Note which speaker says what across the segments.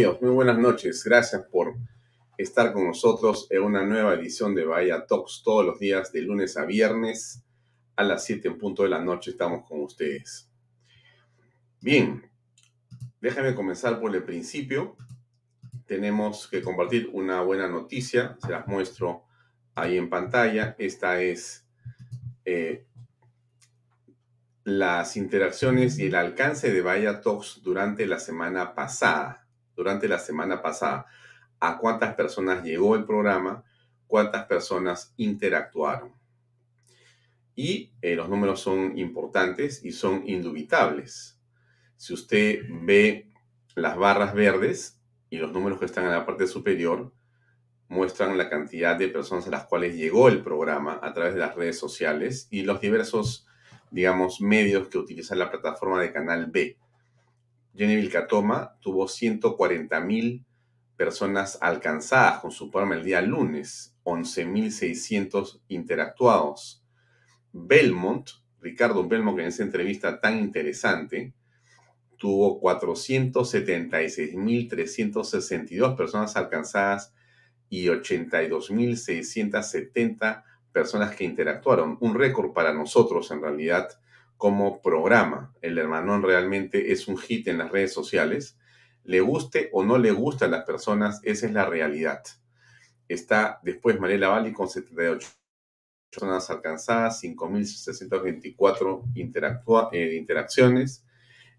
Speaker 1: amigos? Muy buenas noches. Gracias por estar con nosotros en una nueva edición de Bahía Talks todos los días de lunes a viernes a las 7 en punto de la noche estamos con ustedes. Bien, déjame comenzar por el principio. Tenemos que compartir una buena noticia. Se las muestro ahí en pantalla. Esta es eh, las interacciones y el alcance de Vaya Talks durante la semana pasada. Durante la semana pasada, a cuántas personas llegó el programa, cuántas personas interactuaron. Y eh, los números son importantes y son indubitables. Si usted ve las barras verdes y los números que están en la parte superior, muestran la cantidad de personas a las cuales llegó el programa a través de las redes sociales y los diversos digamos, medios que utilizan la plataforma de Canal B. Jenny Vilcatoma tuvo 140 mil personas alcanzadas con su programa el día lunes, 11.600 interactuados. Belmont, Ricardo Belmont, en esa entrevista tan interesante, tuvo 476.362 personas alcanzadas y 82.670 personas que interactuaron. Un récord para nosotros, en realidad, como programa. El Hermanón realmente es un hit en las redes sociales. Le guste o no le gusta a las personas, esa es la realidad. Está después Mariela Valli con 78 personas alcanzadas, 5.624 eh, interacciones.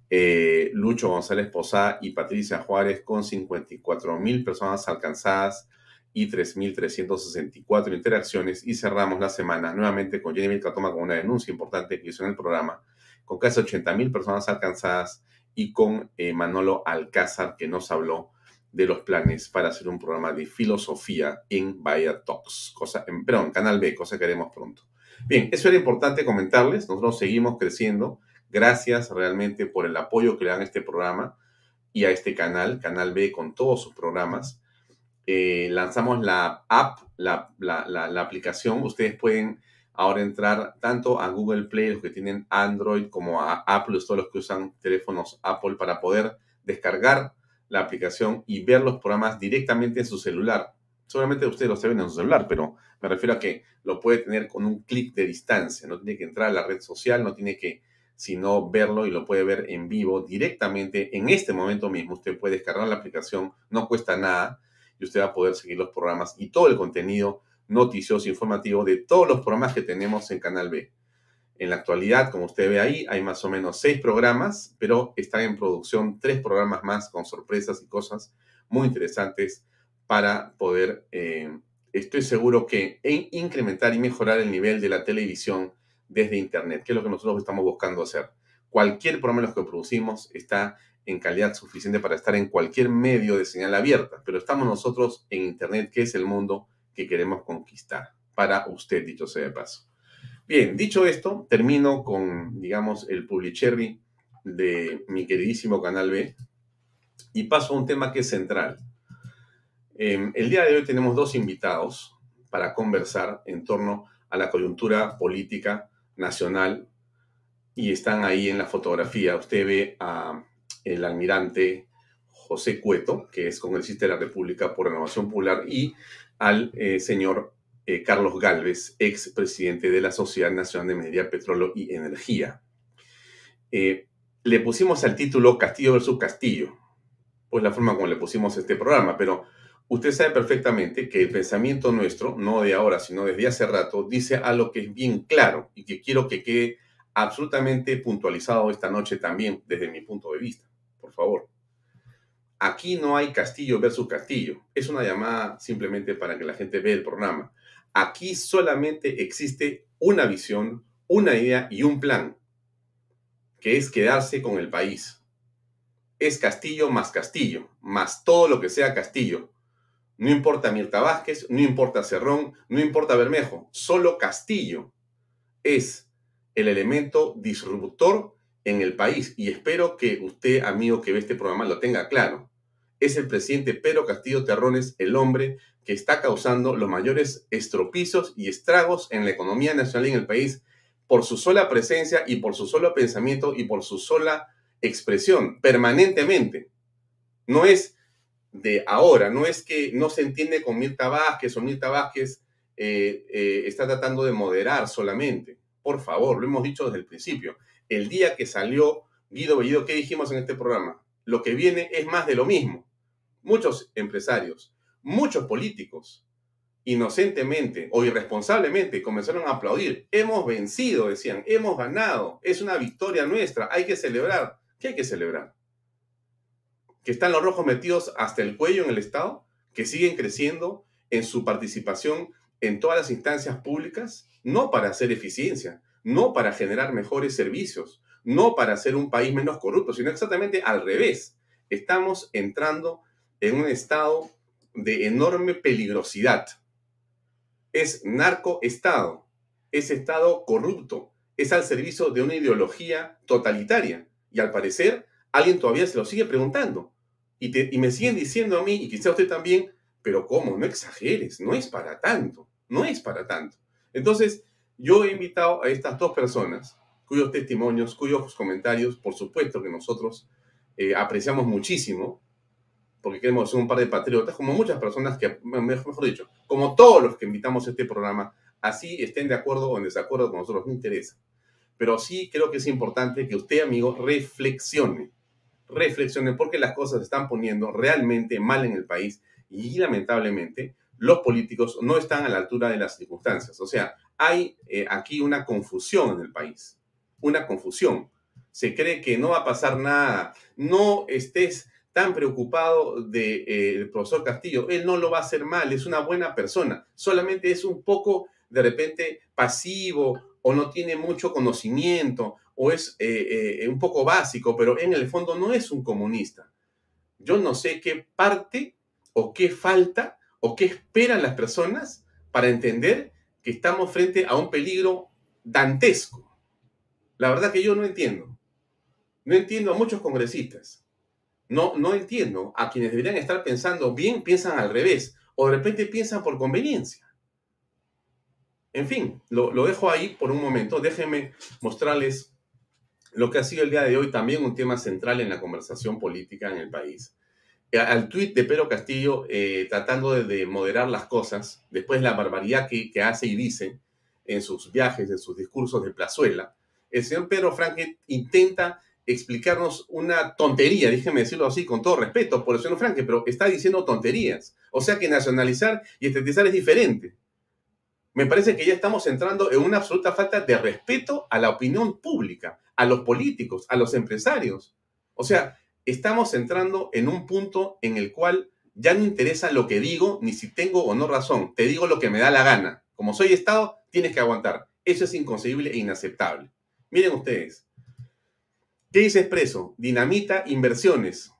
Speaker 1: Eh, Lucho González Posada y Patricia Juárez con 54.000 personas alcanzadas y 3.364 interacciones y cerramos la semana nuevamente con Jenny Toma con una denuncia importante que hizo en el programa, con casi 80.000 personas alcanzadas y con eh, Manolo Alcázar que nos habló de los planes para hacer un programa de filosofía en Vaya Talks, cosa, en, perdón, Canal B, cosa que haremos pronto. Bien, eso era importante comentarles, nosotros seguimos creciendo, gracias realmente por el apoyo que le dan a este programa y a este canal, Canal B con todos sus programas. Eh, lanzamos la app, la, aplicación. Ustedes pueden ahora entrar tanto a Google Play, los que tienen Android, como a Apple, todos los que usan teléfonos Apple, para poder descargar la aplicación y ver los programas directamente en su celular. Solamente ustedes lo saben en su celular, pero me refiero a que lo puede tener con un clic de distancia. No tiene que entrar a la red social, no tiene que sino verlo y lo puede ver en vivo directamente en este momento mismo. Usted puede descargar la aplicación, no cuesta nada y usted va a poder seguir los programas y todo el contenido noticioso, informativo de todos los programas que tenemos en Canal B. En la actualidad, como usted ve ahí, hay más o menos seis programas, pero están en producción tres programas más con sorpresas y cosas muy interesantes para poder, eh, estoy seguro que incrementar y mejorar el nivel de la televisión desde Internet, que es lo que nosotros estamos buscando hacer. Cualquier programa los que producimos está en calidad suficiente para estar en cualquier medio de señal abierta, pero estamos nosotros en Internet, que es el mundo que queremos conquistar, para usted, dicho sea de paso. Bien, dicho esto, termino con, digamos, el publicherry de mi queridísimo Canal B y paso a un tema que es central. Em, el día de hoy tenemos dos invitados para conversar en torno a la coyuntura política nacional y están ahí en la fotografía. Usted ve a el almirante José Cueto, que es congresista de la República por Renovación Popular, y al eh, señor eh, Carlos Galvez, ex presidente de la Sociedad Nacional de Minería, Petróleo y Energía. Eh, le pusimos al título Castillo versus Castillo, pues la forma como le pusimos este programa, pero usted sabe perfectamente que el pensamiento nuestro, no de ahora, sino desde hace rato, dice algo que es bien claro y que quiero que quede absolutamente puntualizado esta noche también desde mi punto de vista por favor. Aquí no hay Castillo versus Castillo. Es una llamada simplemente para que la gente vea el programa. Aquí solamente existe una visión, una idea y un plan, que es quedarse con el país. Es Castillo más Castillo, más todo lo que sea Castillo. No importa Mirta Vázquez, no importa Cerrón, no importa Bermejo, solo Castillo es el elemento disruptor en el país y espero que usted, amigo que ve este programa, lo tenga claro. Es el presidente Pedro Castillo Terrones el hombre que está causando los mayores estropicios y estragos en la economía nacional y en el país por su sola presencia y por su solo pensamiento y por su sola expresión, permanentemente. No es de ahora. No es que no se entiende con Mirta Vázquez o Mirta Vázquez eh, eh, está tratando de moderar solamente. Por favor, lo hemos dicho desde el principio. El día que salió Guido Bellido, ¿qué dijimos en este programa? Lo que viene es más de lo mismo. Muchos empresarios, muchos políticos, inocentemente o irresponsablemente comenzaron a aplaudir. Hemos vencido, decían, hemos ganado, es una victoria nuestra, hay que celebrar. ¿Qué hay que celebrar? ¿Que están los rojos metidos hasta el cuello en el Estado? ¿Que siguen creciendo en su participación en todas las instancias públicas? No para hacer eficiencia, no para generar mejores servicios, no para hacer un país menos corrupto, sino exactamente al revés. Estamos entrando en un estado de enorme peligrosidad es narcoestado, es Estado corrupto, es al servicio de una ideología totalitaria. Y al parecer, alguien todavía se lo sigue preguntando. Y, y me siguen diciendo a mí, y quizá usted también, pero ¿cómo? No exageres, no es para tanto, no es para tanto. Entonces, yo he invitado a estas dos personas, cuyos testimonios, cuyos comentarios, por supuesto que nosotros eh, apreciamos muchísimo, porque queremos ser un par de patriotas, como muchas personas que, mejor dicho, como todos los que invitamos a este programa, así estén de acuerdo o en desacuerdo con nosotros, no interesa. Pero sí creo que es importante que usted, amigo, reflexione, reflexione, porque las cosas se están poniendo realmente mal en el país y lamentablemente los políticos no están a la altura de las circunstancias. O sea, hay eh, aquí una confusión en el país, una confusión. Se cree que no va a pasar nada, no estés tan preocupado del de, eh, profesor Castillo. Él no lo va a hacer mal, es una buena persona. Solamente es un poco, de repente, pasivo o no tiene mucho conocimiento o es eh, un poco básico, pero en el fondo no es un comunista. Yo no sé qué parte o qué falta o qué esperan las personas para entender que estamos frente a un peligro dantesco. La verdad que yo no entiendo. No entiendo a muchos congresistas no, no entiendo. A quienes deberían estar pensando bien, piensan al revés. O de repente piensan por conveniencia. En fin, lo, dejo ahí por un momento. Déjenme mostrarles lo que ha sido el día de hoy también un tema central en la conversación política en el país. Eh, al tuit de Pedro Castillo eh, tratando de, moderar las cosas, después de la barbaridad que, que, hace y dice en sus viajes, en sus discursos de plazuela, el señor Pedro Franque intenta explicarnos una tontería, déjeme decirlo así, con todo respeto por el señor Franque, pero está diciendo tonterías. O sea que nacionalizar y estatizar es diferente. Me parece que ya estamos entrando en una absoluta falta de respeto a la opinión pública, a los políticos, a los empresarios. O sea, estamos entrando en un punto en el cual ya no interesa lo que digo, ni si tengo o no razón. Te digo lo que me da la gana. Como soy Estado, tienes que aguantar. Eso es inconcebible e inaceptable. Miren ustedes, ¿Qué dice Expreso? Dinamita inversiones.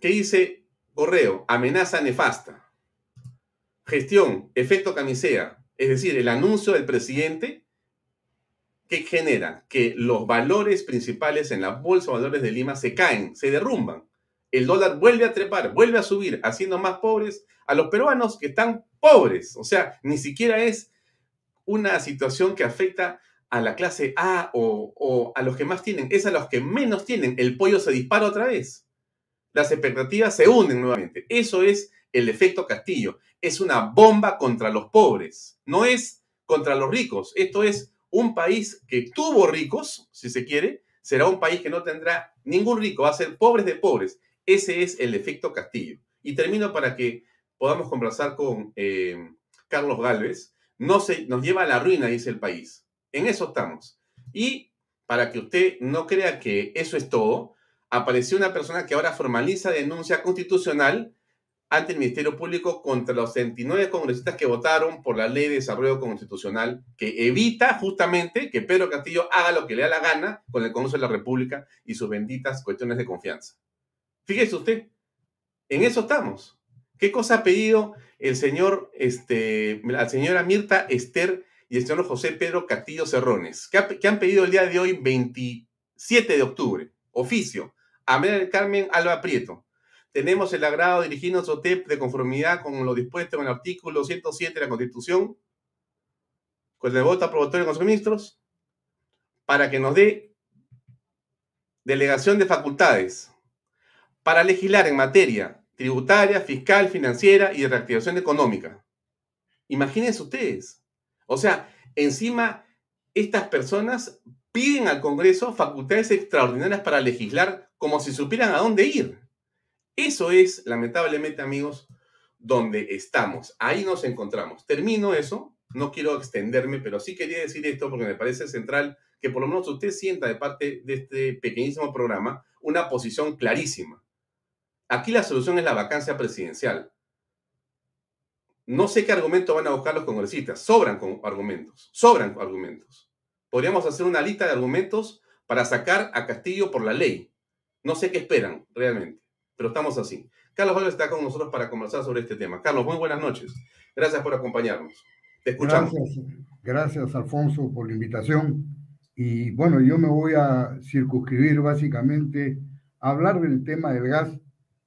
Speaker 1: ¿Qué dice Correo? Amenaza nefasta. Gestión, efecto camisea. Es decir, el anuncio del presidente que genera que los valores principales en la bolsa de valores de Lima se caen, se derrumban. El dólar vuelve a trepar, vuelve a subir, haciendo más pobres a los peruanos que están pobres. O sea, ni siquiera es una situación que afecta a la clase A o, a los que más tienen, es a los que menos tienen. El pollo se dispara otra vez. Las expectativas se unen nuevamente. Eso es el efecto Castillo. Es una bomba contra los pobres. No es contra los ricos. Esto es un país que tuvo ricos, si se quiere, será un país que no tendrá ningún rico. Va a ser pobres de pobres. Ese es el efecto Castillo. Y termino para que podamos conversar con eh, Carlos Galvez. No se, nos lleva a la ruina, dice el país. En eso estamos. Y para que usted no crea que eso es todo, apareció una persona que ahora formaliza denuncia constitucional ante el Ministerio Público contra los 29 congresistas que votaron por la Ley de Desarrollo Constitucional que evita justamente que Pedro Castillo haga lo que le da la gana con el Congreso de la República y sus benditas cuestiones de confianza. Fíjese usted, en eso estamos. ¿Qué cosa ha pedido el señor, este, la señora Mirta Esther y el señor José Pedro Castillo Cerrones, que, han pedido el día de hoy, 27 de octubre, oficio, a Carmen Alba Prieto. Tenemos el agrado de dirigirnos a OTEP de conformidad con lo dispuesto en el artículo 107 de la Constitución, con el voto aprobatorio de los ministros, para que nos dé delegación de facultades para legislar en materia tributaria, fiscal, financiera y de reactivación económica. Imagínense ustedes. O sea, encima, estas personas piden al Congreso facultades extraordinarias para legislar como si supieran a dónde ir. Eso es, lamentablemente, amigos, donde estamos. Ahí nos encontramos. Termino eso. No quiero extenderme, pero sí quería decir esto porque me parece central que por lo menos usted sienta de parte de este pequeñísimo programa una posición clarísima. Aquí la solución es la vacancia presidencial. No sé qué argumento van a buscar los congresistas. Sobran con argumentos. Sobran argumentos. Podríamos hacer una lista de argumentos para sacar a Castillo por la ley. No sé qué esperan realmente, pero estamos así. Carlos Álvarez está con nosotros para conversar sobre este tema. Carlos, muy buenas noches. Gracias por acompañarnos. Te escuchamos.
Speaker 2: Gracias, gracias Alfonso, por la invitación. Y bueno, yo me voy a circunscribir básicamente a hablar del tema del gas,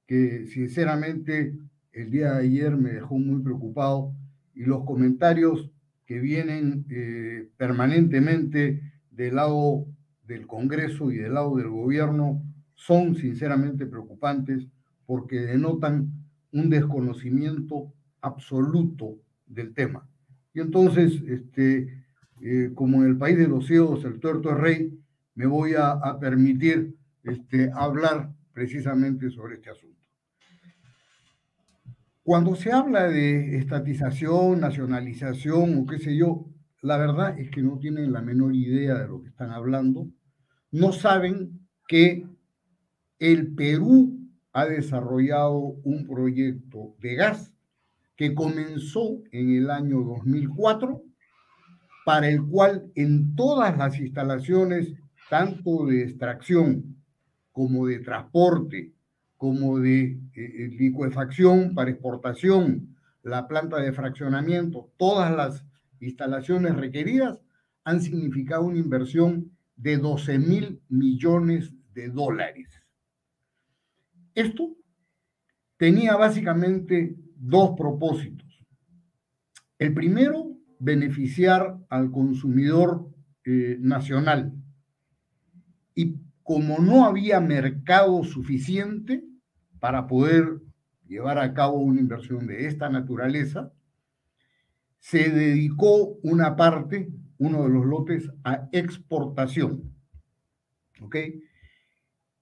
Speaker 2: que sinceramente el día de ayer me dejó muy preocupado y los comentarios que vienen eh, permanentemente del lado del Congreso y del lado del gobierno son sinceramente preocupantes porque denotan un desconocimiento absoluto del tema. Y entonces, este, eh, como en el país de los ciegos el tuerto es rey, me voy a, a permitir este, hablar precisamente sobre este asunto. Cuando se habla de estatización, nacionalización o qué sé yo, la verdad es que no tienen la menor idea de lo que están hablando. No saben que el Perú ha desarrollado un proyecto de gas que comenzó en el año 2004, para el cual en todas las instalaciones, tanto de extracción como de transporte, como de eh, eh, licuefacción para exportación, la planta de fraccionamiento, todas las instalaciones requeridas han significado una inversión de 12 mil millones de dólares. Esto tenía básicamente dos propósitos. El primero, beneficiar al consumidor eh, nacional. Y como no había mercado suficiente, para poder llevar a cabo una inversión de esta naturaleza, se dedicó una parte, uno de los lotes, a exportación. ¿Ok?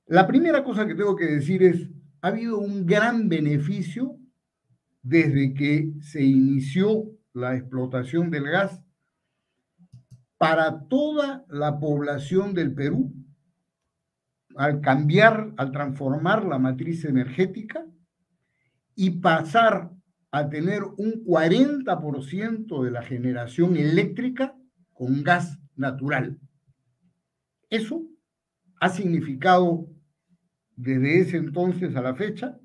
Speaker 2: La primera cosa que tengo que decir es, ha habido un gran beneficio desde que se inició la explotación del gas para toda la población del Perú al cambiar, al transformar la matriz energética y pasar a tener un 40% de la generación eléctrica con gas natural. Eso ha significado desde ese entonces a la fecha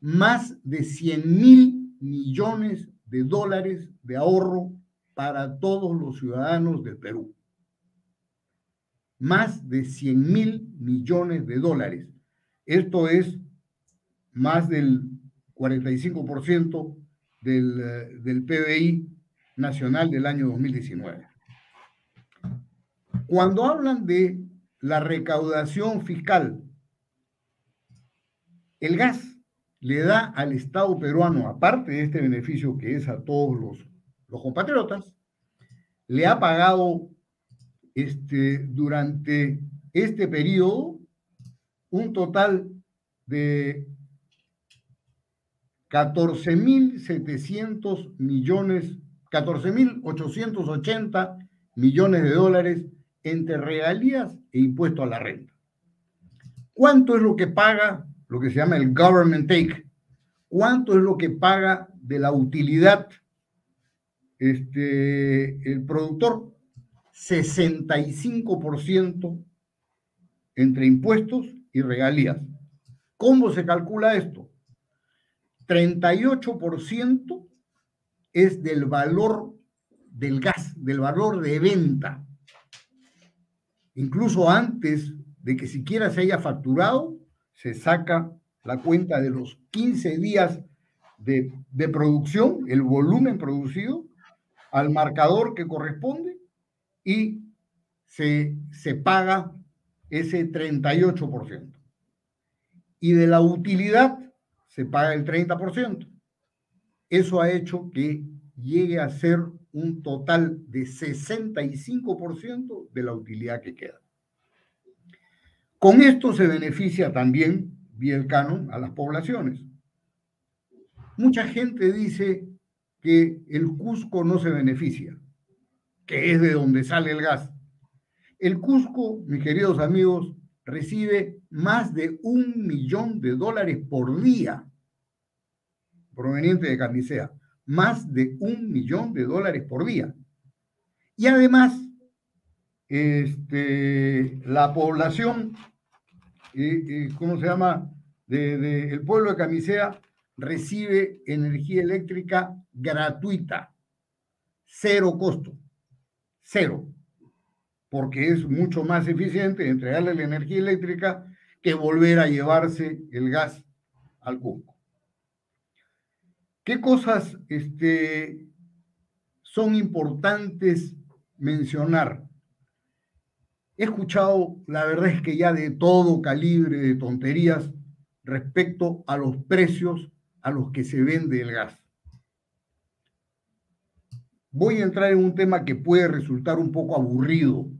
Speaker 2: más de 100 mil millones de dólares de ahorro para todos los ciudadanos del Perú más de 100 mil millones de dólares. Esto es más del 45% del, eh, del PBI nacional del año 2019. Cuando hablan de la recaudación fiscal, el gas le da al Estado peruano, aparte de este beneficio que es a todos los, compatriotas, le ha pagado este, durante este periodo un total de 14.700 millones, 14.880 millones de dólares entre regalías e impuesto a la renta. ¿Cuánto es lo que paga lo que se llama el government take? ¿Cuánto es lo que paga de la utilidad este, el productor? 65% entre impuestos y regalías. ¿Cómo se calcula esto? 38% es del valor del gas, del valor de venta. Incluso antes de que siquiera se haya facturado, se saca la cuenta de los 15 días de, producción, el volumen producido, al marcador que corresponde y se, se paga ese 38%. y de la utilidad se paga el 30%. Eso ha hecho que llegue a ser un total de 65% de la utilidad que queda. Con esto se beneficia también, vía el canon, a las poblaciones. Mucha gente dice que el Cusco no se beneficia, que es de donde sale el gas. El Cusco, mis queridos amigos, recibe más de un millón de dólares por día proveniente de Camisea. Más de un millón de dólares por día. Y además, este, la población, ¿cómo se llama? De, el pueblo de Camisea recibe energía eléctrica gratuita, cero costo, cero porque es mucho más eficiente entregarle la energía eléctrica que volver a llevarse el gas al Cusco. ¿Qué cosas este, son importantes mencionar? He escuchado, la verdad es que ya de todo calibre de tonterías respecto a los precios a los que se vende el gas. Voy a entrar en un tema que puede resultar un poco aburrido,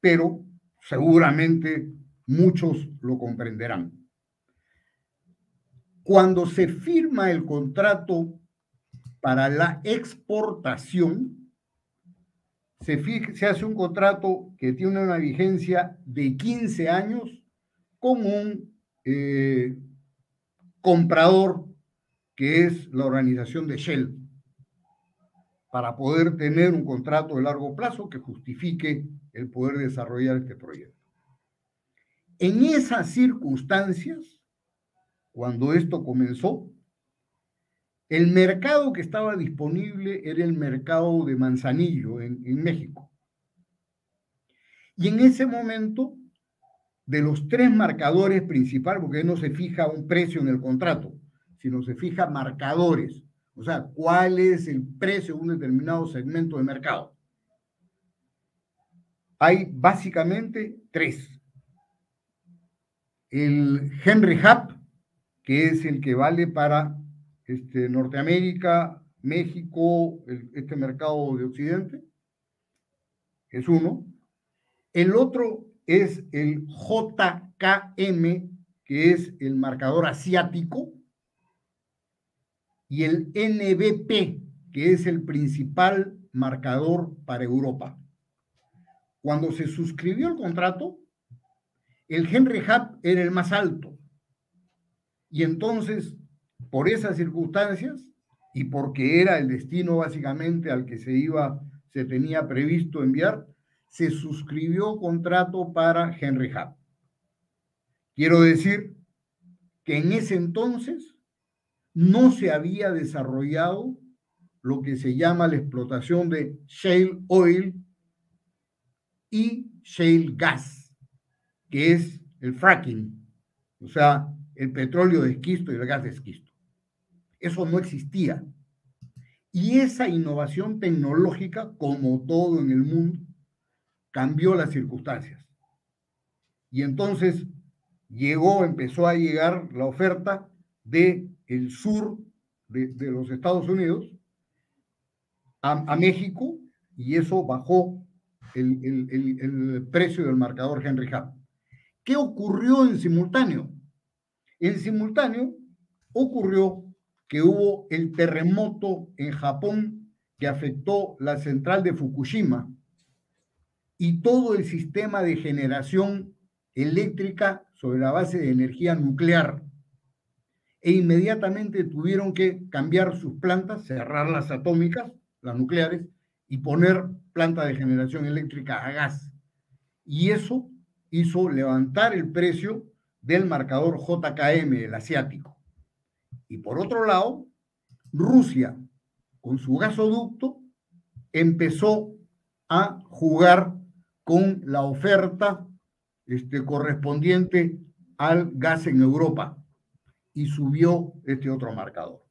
Speaker 2: pero seguramente muchos lo comprenderán. Cuando se firma el contrato para la exportación, se, hace un contrato que tiene una vigencia de 15 años con un eh, comprador que es la organización de Shell, para poder tener un contrato de largo plazo que justifique el poder desarrollar este proyecto. En esas circunstancias, cuando esto comenzó, el mercado que estaba disponible era el mercado de Manzanillo en, México. Y en ese momento, de los tres marcadores principales, porque no se fija un precio en el contrato, sino se fija marcadores, o sea, cuál es el precio de un determinado segmento de mercado hay básicamente tres. El Henry Hub, que es el que vale para este, Norteamérica, México, este mercado de Occidente, es uno. El otro es el JKM, que es el marcador asiático, y el NBP, que es el principal marcador para Europa. Cuando se suscribió el contrato, el Henry Hub era el más alto. Y entonces, por esas circunstancias y porque era el destino básicamente al que se iba, se tenía previsto enviar, se suscribió contrato para Henry Hub. Quiero decir que en ese entonces no se había desarrollado lo que se llama la explotación de shale oil y shale gas, que es el fracking, o sea, el petróleo de esquisto y el gas de esquisto. Eso no existía. Y esa innovación tecnológica, como todo en el mundo, cambió las circunstancias. Y entonces llegó, empezó a llegar la oferta de el sur de, los Estados Unidos a, a México y eso bajó el, precio del marcador Henry Hub. ¿Qué ocurrió en simultáneo? En simultáneo ocurrió que hubo el terremoto en Japón que afectó la central de Fukushima y todo el sistema de generación eléctrica sobre la base de energía nuclear. E inmediatamente tuvieron que cambiar sus plantas, cerrar las atómicas, las nucleares, y poner planta de generación eléctrica a gas. Y eso hizo levantar el precio del marcador JKM, el asiático. Y por otro lado, Rusia, con su gasoducto, empezó a jugar con la oferta este, correspondiente al gas en Europa y subió este otro marcador.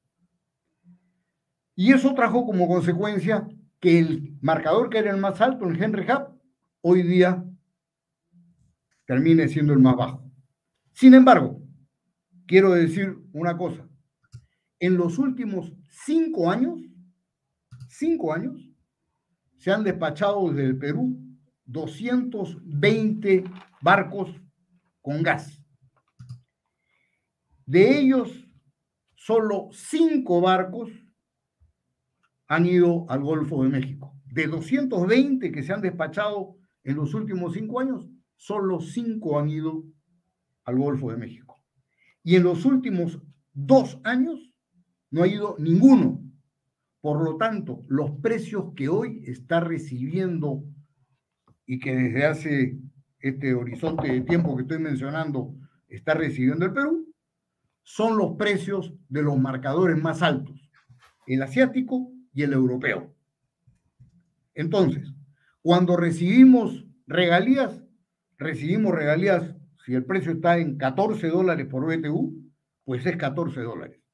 Speaker 2: Y eso trajo como consecuencia que el marcador que era el más alto, el Henry Hub, hoy día termine siendo el más bajo. Sin embargo, quiero decir una cosa. En los últimos cinco años, cinco años, se han despachado desde el Perú 220 barcos con gas. De ellos, solo cinco barcos han ido al Golfo de México. De 220 que se han despachado en los últimos cinco años, solo cinco han ido al Golfo de México. Y en los últimos dos años no ha ido ninguno. Por lo tanto, los precios que hoy está recibiendo y que desde hace este horizonte de tiempo que estoy mencionando está recibiendo el Perú, son los precios de los marcadores más altos, el asiático y el europeo. Entonces, cuando recibimos regalías, recibimos regalías, si el precio está en 14 dólares por BTU, pues es 14 dólares.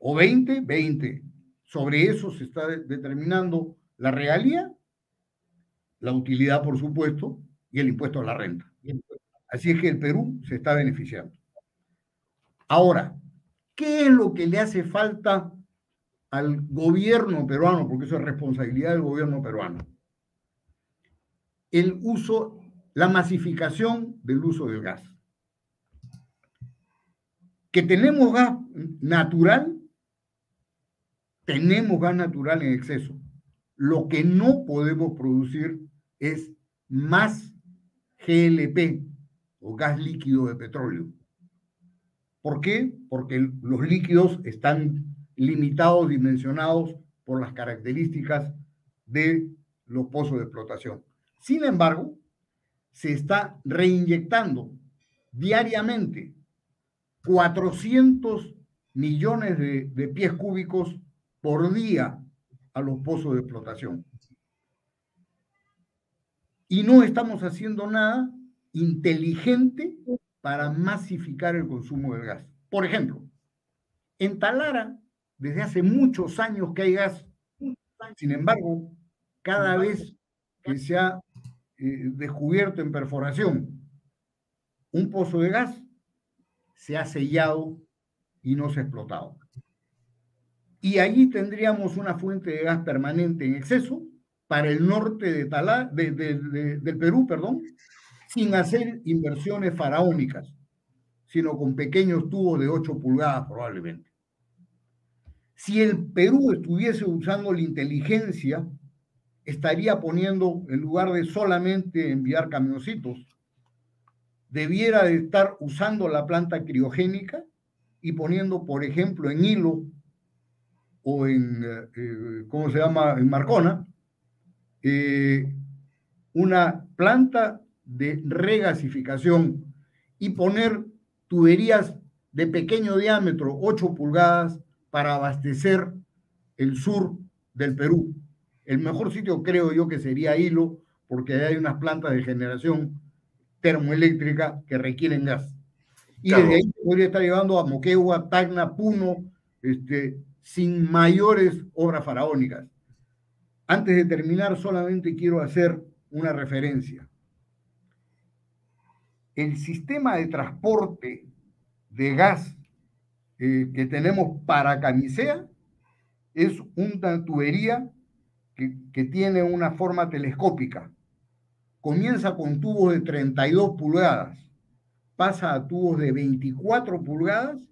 Speaker 2: O 20, 20. Sobre eso se está determinando la regalía, la utilidad, por supuesto, y el impuesto a la renta. Así es que el Perú se está beneficiando. Ahora, ¿qué es lo que le hace falta al gobierno peruano? Porque eso es responsabilidad del gobierno peruano. El uso, la masificación del uso del gas. Que tenemos gas natural, tenemos gas natural en exceso. Lo que no podemos producir es más GLP o gas líquido de petróleo. ¿Por qué? Porque los líquidos están limitados, dimensionados por las características de los pozos de explotación. Sin embargo, se está reinyectando diariamente 400 millones de, de pies cúbicos por día a los pozos de explotación y no estamos haciendo nada inteligente para masificar el consumo del gas. Por ejemplo, en Talara, desde hace muchos años que hay gas, sin embargo, cada vez que se ha eh, descubierto en perforación un pozo de gas, se ha sellado y no se ha explotado. Y allí tendríamos una fuente de gas permanente en exceso para el norte de Talá, del Perú, perdón, sin hacer inversiones faraónicas, sino con pequeños tubos de 8 pulgadas probablemente. Si el Perú estuviese usando la inteligencia, estaría poniendo, en lugar de solamente enviar camioncitos, debiera de estar usando la planta criogénica y poniendo, por ejemplo, en Hilo o en, eh, eh, ¿cómo se llama?, en Marcona, eh, una planta de regasificación y poner tuberías de pequeño diámetro, 8 pulgadas, para abastecer el sur del Perú. El mejor sitio creo yo que sería Hilo, porque hay unas plantas de generación termoeléctrica que requieren gas. Y desde ahí podría estar llevando a Moquegua, Tacna, Puno, este, sin mayores obras faraónicas. Antes de terminar, solamente quiero hacer una referencia. El sistema de transporte de gas eh, que tenemos para Camisea es una tubería que, que tiene una forma telescópica. Comienza con tubos de 32 pulgadas, pasa a tubos de 24 pulgadas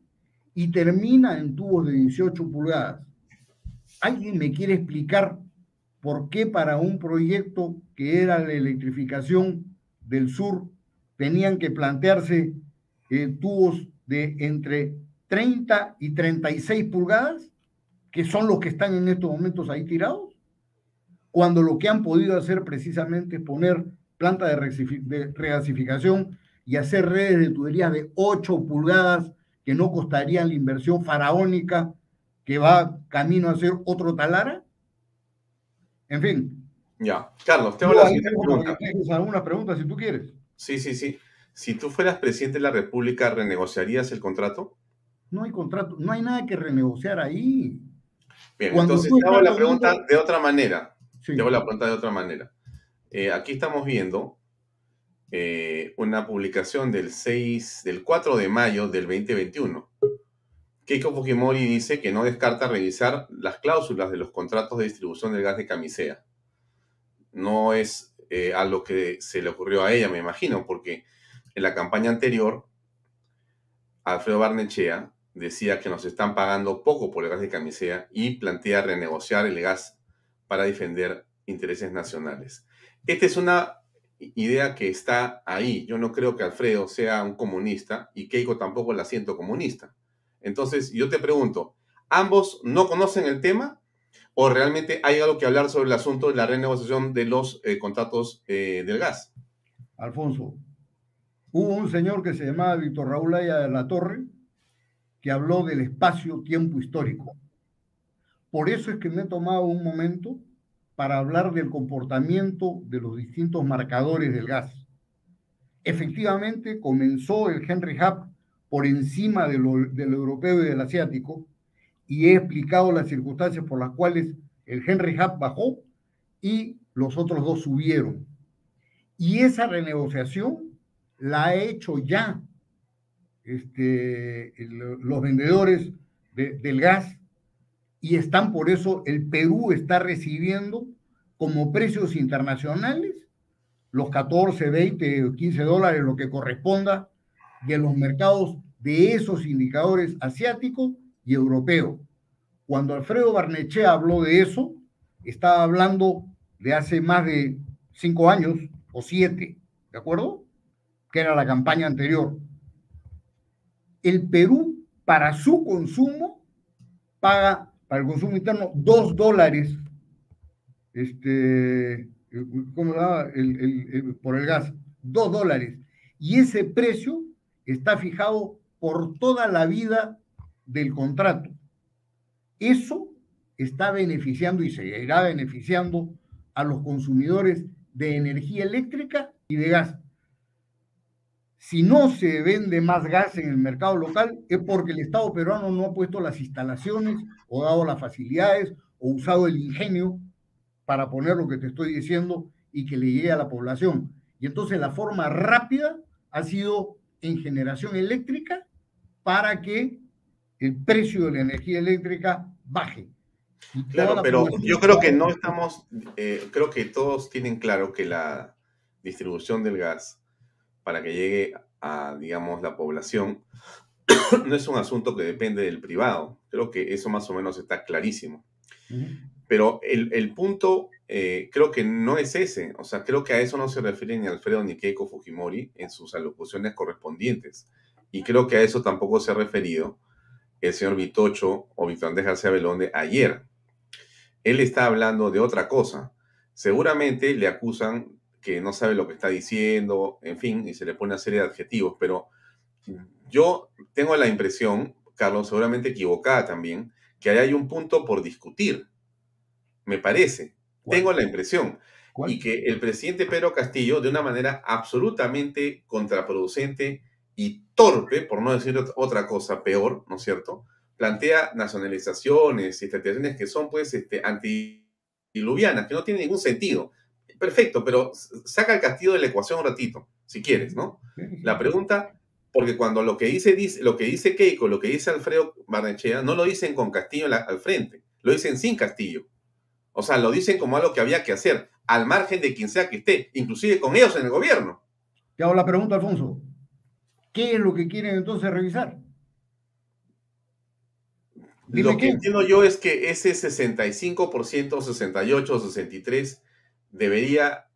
Speaker 2: y termina en tubos de 18 pulgadas. ¿Alguien me quiere explicar por qué para un proyecto que era la electrificación del sur tenían que plantearse eh, tubos de entre 30 y 36 pulgadas, que son los que están en estos momentos ahí tirados, cuando lo que han podido hacer precisamente es poner planta de regasificación y hacer redes de tuberías de 8 pulgadas que no costarían la inversión faraónica que va camino a ser otro talara? En fin.
Speaker 1: Ya. Carlos, tengo la siguiente pregunta.
Speaker 2: algunas preguntas si tú quieres.
Speaker 1: Sí, sí, sí. Si tú fueras presidente de la República, ¿renegociarías el contrato?
Speaker 2: No hay contrato, no hay nada que renegociar ahí.
Speaker 1: Bien, entonces te hago la pregunta de otra manera. Te hago la pregunta de otra manera. aquí estamos viendo eh, una publicación del 6, del 4 de mayo del 2021. Keiko Fujimori dice que no descarta revisar las cláusulas de los contratos de distribución del gas de camisea. No es eh, a lo que se le ocurrió a ella, me imagino, porque en la campaña anterior, Alfredo Barnechea decía que nos están pagando poco por el gas de camisea y plantea renegociar el gas para defender intereses nacionales. Esta es una idea que está ahí. Yo no creo que Alfredo sea un comunista y Keiko tampoco la siento comunista. Entonces, yo te pregunto, ¿ambos no conocen el tema o realmente hay algo que hablar sobre el asunto de la renegociación de los eh, contratos eh, del gas?
Speaker 2: Alfonso, hubo un señor que se llamaba Víctor Raúl Aya de la Torre que habló del espacio-tiempo histórico. Por eso es que me he tomado un momento para hablar del comportamiento de los distintos marcadores del gas. Efectivamente, comenzó el Henry Hub por encima de del europeo y del asiático, y he explicado las circunstancias por las cuales el Henry Hub bajó y los otros dos subieron. Y esa renegociación la ha hecho ya este, los vendedores del gas y están por eso, el Perú está recibiendo como precios internacionales los 14, 20 15 dólares, lo que corresponda de los mercados de esos indicadores asiáticos y europeos. Cuando Alfredo Barnechea habló de eso, estaba hablando de hace más de cinco años o siete, ¿de acuerdo? Que era la campaña anterior. El Perú, para su consumo, paga para el consumo interno, dos dólares este, ¿cómo El, por el gas, dos dólares. Y ese precio está fijado por toda la vida del contrato. Eso está beneficiando y seguirá beneficiando a los consumidores de energía eléctrica y de gas. Si no se vende más gas en el mercado local es porque el Estado peruano no ha puesto las instalaciones o dado las facilidades o usado el ingenio para poner lo que te estoy diciendo y que le llegue a la población. Y entonces la forma rápida ha sido en generación eléctrica para que el precio de la energía eléctrica baje.
Speaker 1: Claro, pero yo creo que no estamos, eh, creo que todos tienen claro que la distribución del gas para que llegue a, digamos, la población, no es un asunto que depende del privado. Creo que eso más o menos está clarísimo. Pero el, punto eh, creo que no es ese. O sea, creo que a eso no se refiere ni Alfredo ni Keiko Fujimori en sus alocuciones correspondientes. Y creo que a eso tampoco se ha referido el señor Vitocho o Víctor Andrés García Belonde ayer. Él está hablando de otra cosa. Seguramente le acusan que no sabe lo que está diciendo, en fin, y se le pone una serie de adjetivos, pero yo tengo la impresión, Carlos, seguramente equivocada también, que ahí hay un punto por discutir, me parece, tengo la impresión, y que el presidente Pedro Castillo, de una manera absolutamente contraproducente y torpe, por no decir otra cosa peor, ¿no es cierto?, plantea nacionalizaciones y estrategias que son pues este, antidiluvianas, que no tienen ningún sentido perfecto, pero saca el Castillo de la ecuación un ratito, si quieres, ¿no? La pregunta, porque cuando lo que dice, dice, lo que dice Keiko, lo que dice Alfredo Barnechea, no lo dicen con Castillo al frente, lo dicen sin Castillo. O sea, lo dicen como algo que había que hacer, al margen de quien sea que esté, inclusive con ellos en el gobierno.
Speaker 2: Te hago la pregunta, Alfonso. ¿Qué es lo que quieren entonces revisar?
Speaker 1: lo que entiendo yo es que ese 65%, 68, 63 debería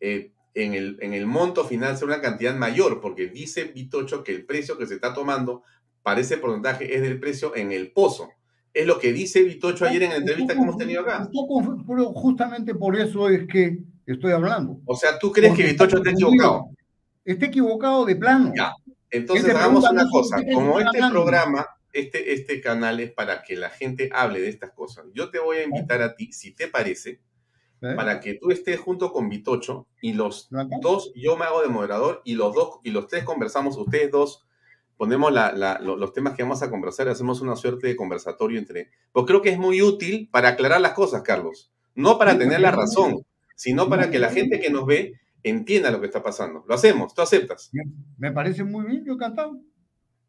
Speaker 1: eh, en, el, en el monto final ser una cantidad mayor, porque dice Vitocho que el precio que se está tomando para ese porcentaje es del precio en el pozo. Es lo que dice Vitocho ayer en la entrevista que hemos tenido acá.
Speaker 2: Justamente por eso es que estoy hablando.
Speaker 1: O sea, ¿tú crees que Vitocho está equivocado?
Speaker 2: Está equivocado de plano.
Speaker 1: Ya. Entonces hagamos una cosa. Como este programa, este, este canal es para que la gente hable de estas cosas, yo te voy a invitar a ti, si te parece, ¿Eh? para que tú estés junto con Vitocho y los dos, yo me hago de moderador y los dos, y los tres conversamos, ustedes dos ponemos los temas que vamos a conversar, hacemos una suerte de conversatorio entre... Pues creo que es muy útil para aclarar las cosas, Carlos. No para tener la razón, sino para que la gente que nos ve entienda lo que está pasando. Lo hacemos, tú aceptas.
Speaker 2: Me parece muy bien, yo encantado.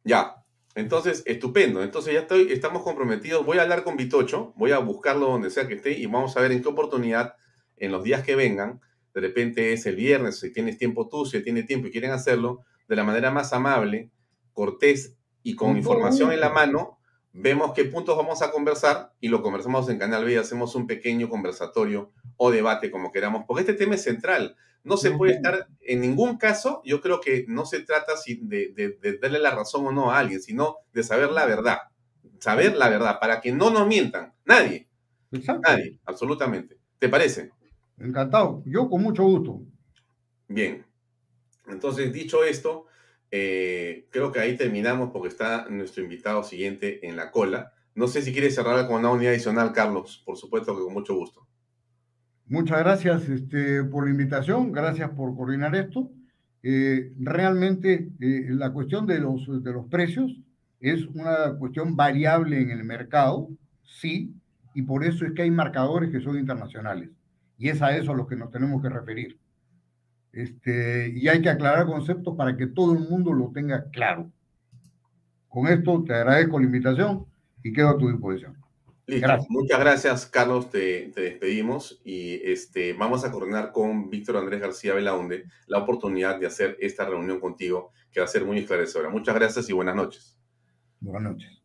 Speaker 1: Ya, entonces, estupendo. Entonces ya estoy, estamos comprometidos. Voy a hablar con Vitocho, voy a buscarlo donde sea que esté y vamos a ver en qué oportunidad, en los días que vengan, de repente es el viernes, si tienes tiempo tú, si tiene tiempo y quieren hacerlo, de la manera más amable, cortés y con información en la mano, vemos qué puntos vamos a conversar y lo conversamos en Canal B y hacemos un pequeño conversatorio o debate como queramos, porque este tema es central. No se puede estar, en ningún caso, yo creo que no se trata de, de, darle la razón o no a alguien, sino de saber la verdad. Saber la verdad, para que no nos mientan. Nadie. Nadie, absolutamente. ¿Te parece?
Speaker 2: Encantado. Yo con mucho gusto.
Speaker 1: Bien. Entonces, dicho esto, eh, creo que ahí terminamos porque está nuestro invitado siguiente en la cola. No sé si quieres cerrar con una unidad adicional, Carlos. Por supuesto que con mucho gusto.
Speaker 2: Muchas gracias este, por la invitación, gracias por coordinar esto. Eh, realmente eh, la cuestión de los, de los precios es una cuestión variable en el mercado, sí, y por eso es que hay marcadores que son internacionales. Y es a eso a los que nos tenemos que referir. Este, y hay que aclarar conceptos para que todo el mundo lo tenga claro. Con esto te agradezco la invitación y quedo a tu disposición.
Speaker 1: Muchas gracias, Carlos. Te, despedimos y este, vamos a coordinar con Víctor Andrés García Belaunde la oportunidad de hacer esta reunión contigo, que va a ser muy esclarecedora. Muchas gracias y buenas noches.
Speaker 2: Buenas noches.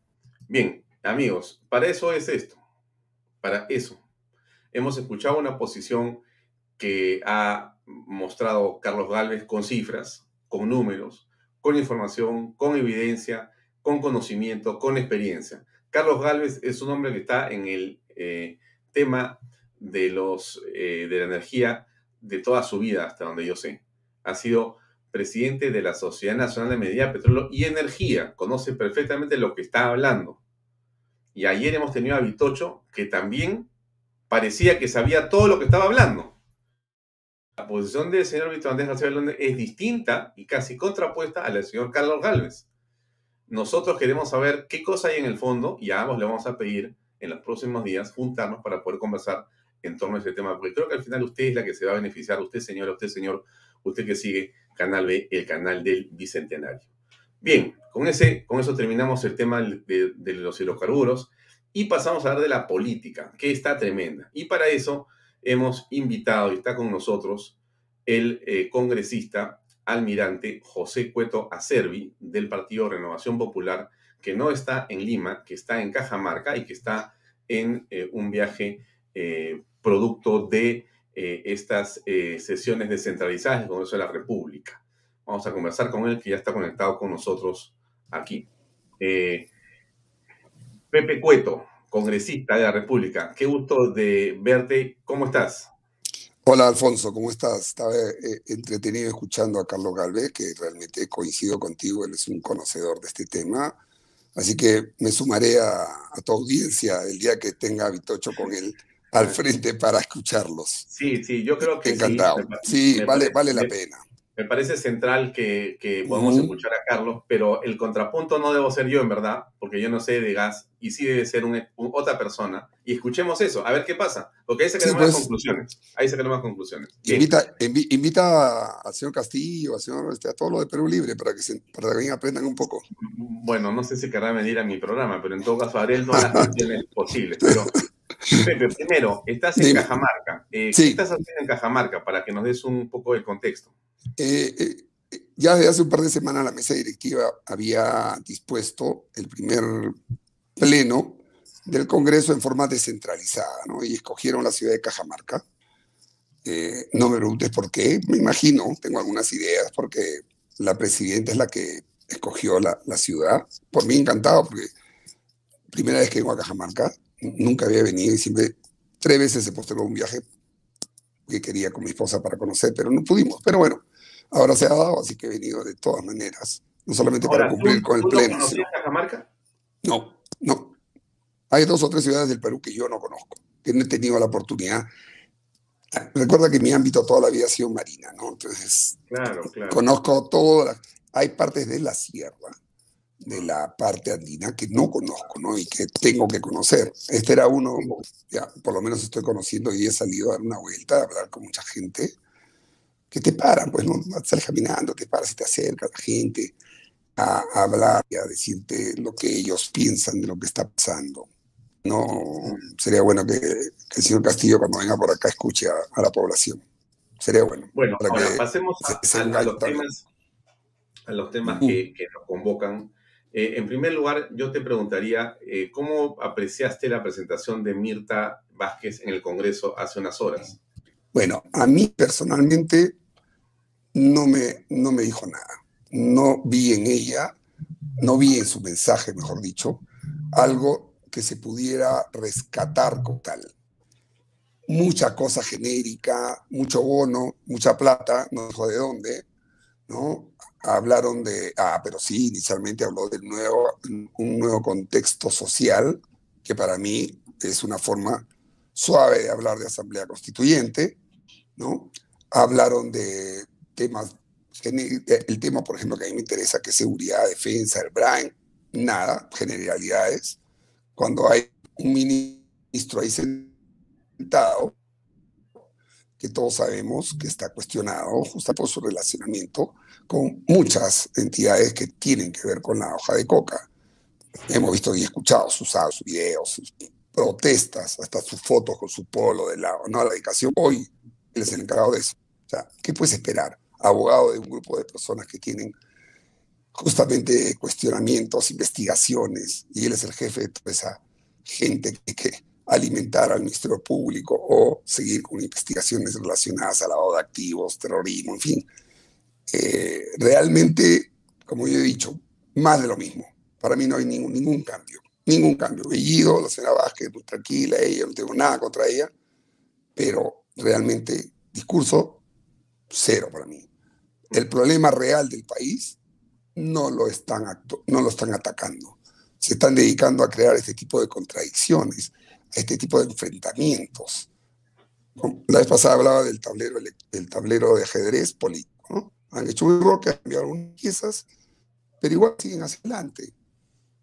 Speaker 1: Bien, amigos, para eso es esto. Para eso. Hemos escuchado una posición que ha mostrado Carlos Galvez con cifras, con números, con información, con evidencia, con conocimiento, con experiencia. Carlos Galvez es un hombre que está en el eh, tema de, los, eh, de la energía de toda su vida, hasta donde yo sé. Ha sido presidente de la Sociedad Nacional de Medida Petróleo y Energía. Conoce perfectamente lo que está hablando. Y ayer hemos tenido a Vitocho, que también parecía que sabía todo lo que estaba hablando. La posición del señor Víctor Andrés García es distinta y casi contrapuesta a la del señor Carlos Galvez. Nosotros queremos saber qué cosa hay en el fondo y a ambos le vamos a pedir en los próximos días juntarnos para poder conversar en torno a ese tema, porque creo que al final usted es la que se va a beneficiar, usted señor, usted señor, usted que sigue Canal B, el canal del Bicentenario. Bien, con, ese, con eso terminamos el tema de, los hidrocarburos y pasamos a hablar de la política, que está tremenda. Y para eso hemos invitado y está con nosotros el eh, congresista almirante José Cueto Acervi del Partido Renovación Popular, que no está en Lima, que está en Cajamarca y que está en eh, un viaje eh, producto de estas sesiones descentralizadas del Congreso de la República. Vamos a conversar con él, que ya está conectado con nosotros aquí. Pepe Cueto, congresista de la República, qué gusto de verte. ¿Cómo estás?
Speaker 3: Hola Alfonso, ¿cómo estás? Estaba eh, entretenido escuchando a Carlos Galvez, que realmente coincido contigo, él es un conocedor de este tema. Así que me sumaré a, tu audiencia el día que tenga a Vitocho con él al frente para escucharlos.
Speaker 1: Sí, sí, yo creo que
Speaker 3: Encantado. sí. Sí, vale, vale la pena
Speaker 1: me parece central que, que podamos escuchar a Carlos, pero el contrapunto no debo ser yo, en verdad, porque yo no sé de gas y sí debe ser otra persona. Y escuchemos eso, a ver qué pasa, porque ahí sacaremos las pues. conclusiones. Ahí sacaremos las conclusiones.
Speaker 3: Invita, invita al señor Castillo, al señor, este, a todo lo de Perú Libre para que, se, para que aprendan un poco.
Speaker 1: Bueno, no sé si querrá venir a mi programa, pero en todo caso haré todas las cuestiones posibles. Pero Pepe, primero, estás en Cajamarca. Eh, ¿Qué estás haciendo en Cajamarca para que nos des un poco de contexto?
Speaker 3: Eh, eh, ya desde hace un par de semanas la mesa directiva había dispuesto el primer pleno del Congreso en forma descentralizada, ¿no? Y escogieron la ciudad de Cajamarca. Eh, no me preguntes por qué, me imagino, tengo algunas ideas, porque la presidenta es la que escogió la, la ciudad. Por mí encantado, porque primera vez que vengo a Cajamarca, nunca había venido y siempre, tres veces se postergó un viaje que quería con mi esposa para conocer, pero no pudimos. Pero bueno, ahora se ha dado, así que he venido de todas maneras, no solamente para cumplir con el pleno. ¿No
Speaker 1: Cajamarca?
Speaker 3: No, no. Hay dos o tres ciudades del Perú que yo no conozco, que no he tenido la oportunidad. Recuerda que mi ámbito toda la vida ha sido marina, ¿no? Entonces,
Speaker 1: claro, claro.
Speaker 3: conozco todas. Hay partes de la sierra, de la parte andina que no conozco, ¿no? Y que tengo que conocer. Este era uno, ya, por lo menos estoy conociendo y he salido a dar una vuelta, a hablar con mucha gente que te paran, pues no sales caminando, te paras y te acerca la gente a, hablar y a decirte lo que ellos piensan de lo que está pasando. No sería bueno que, el señor Castillo cuando venga por acá escuche a, la población. Sería bueno.
Speaker 1: Bueno, ahora pasemos a, los temas, a los temas que, que nos convocan. Eh, en primer lugar, yo te preguntaría, eh, ¿cómo apreciaste la presentación de Mirta Vázquez en el Congreso hace unas horas?
Speaker 3: Bueno, a mí personalmente no me, no me dijo nada. No vi en ella, no vi en su mensaje, mejor dicho, algo que se pudiera rescatar como tal. Mucha cosa genérica, mucho bono, mucha plata, no dijo de dónde, ¿no? Hablaron de, ah, pero sí, inicialmente habló de nuevo, un nuevo contexto social, que para mí es una forma suave de hablar de asamblea constituyente, ¿no? Hablaron de temas, el tema, por ejemplo, que a mí me interesa, que es seguridad, defensa, el brain, nada, generalidades. Cuando hay un ministro ahí sentado, que todos sabemos que está cuestionado justo por su relacionamiento con muchas entidades que tienen que ver con la hoja de coca. Hemos visto y escuchado sus, sus videos, sus protestas, hasta sus fotos con su polo de lado, ¿no? La dedicación. Hoy él es el encargado de eso. O sea, ¿qué puedes esperar? Abogado de un grupo de personas que tienen justamente cuestionamientos, investigaciones, y él es el jefe de toda esa gente que, que alimentar al Ministerio Público o seguir con investigaciones relacionadas a lavado de activos, terrorismo, en fin. Eh, realmente, como yo he dicho, más de lo mismo. Para mí no hay ningún, ningún cambio, ningún cambio. Bellido, la señora Vázquez, muy tranquila, ella, no tengo nada contra ella, pero realmente discurso cero para mí. El problema real del país no lo están, no lo están atacando. Se están dedicando a crear este tipo de contradicciones este tipo de enfrentamientos. La vez pasada hablaba del tablero, del tablero de ajedrez político. ¿no? Han hecho un roque, han enviado unas piezas, pero igual siguen hacia adelante.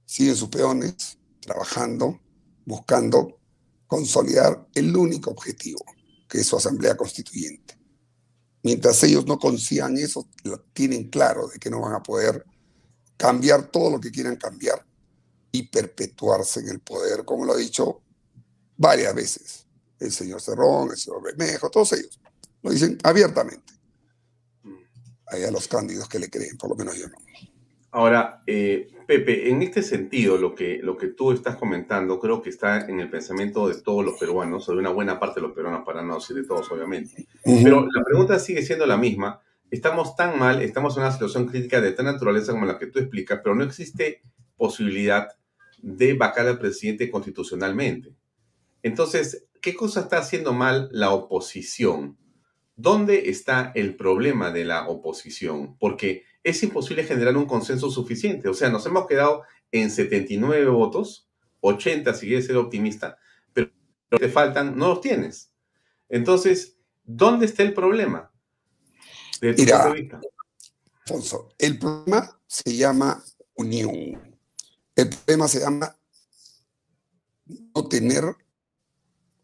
Speaker 3: Siguen sus peones trabajando, buscando consolidar el único objetivo, que es su asamblea constituyente. Mientras ellos no consigan eso, tienen claro de que no van a poder cambiar todo lo que quieran cambiar y perpetuarse en el poder, como lo ha dicho varias veces. El señor Cerrón, el señor Bermejo, todos ellos. Lo dicen abiertamente. Hay a los cándidos que le creen, por lo menos yo no.
Speaker 1: Ahora, eh, Pepe, en este sentido, lo que, lo que tú estás comentando creo que está en el pensamiento de todos los peruanos, o de una buena parte de los peruanos, para no decir de todos, obviamente. Pero la pregunta sigue siendo la misma. Estamos tan mal, estamos en una situación crítica de tal naturaleza como la que tú explicas, pero no existe posibilidad de vacar al presidente constitucionalmente. Entonces, ¿qué cosa está haciendo mal la oposición? ¿Dónde está el problema de la oposición? Porque es imposible generar un consenso suficiente. O sea, nos hemos quedado en 79 votos, 80 si quieres ser optimista, pero te faltan, no los tienes. Entonces, ¿dónde está el problema?
Speaker 3: De tu Mira, Alfonso, el problema se llama unión. El problema se llama no tener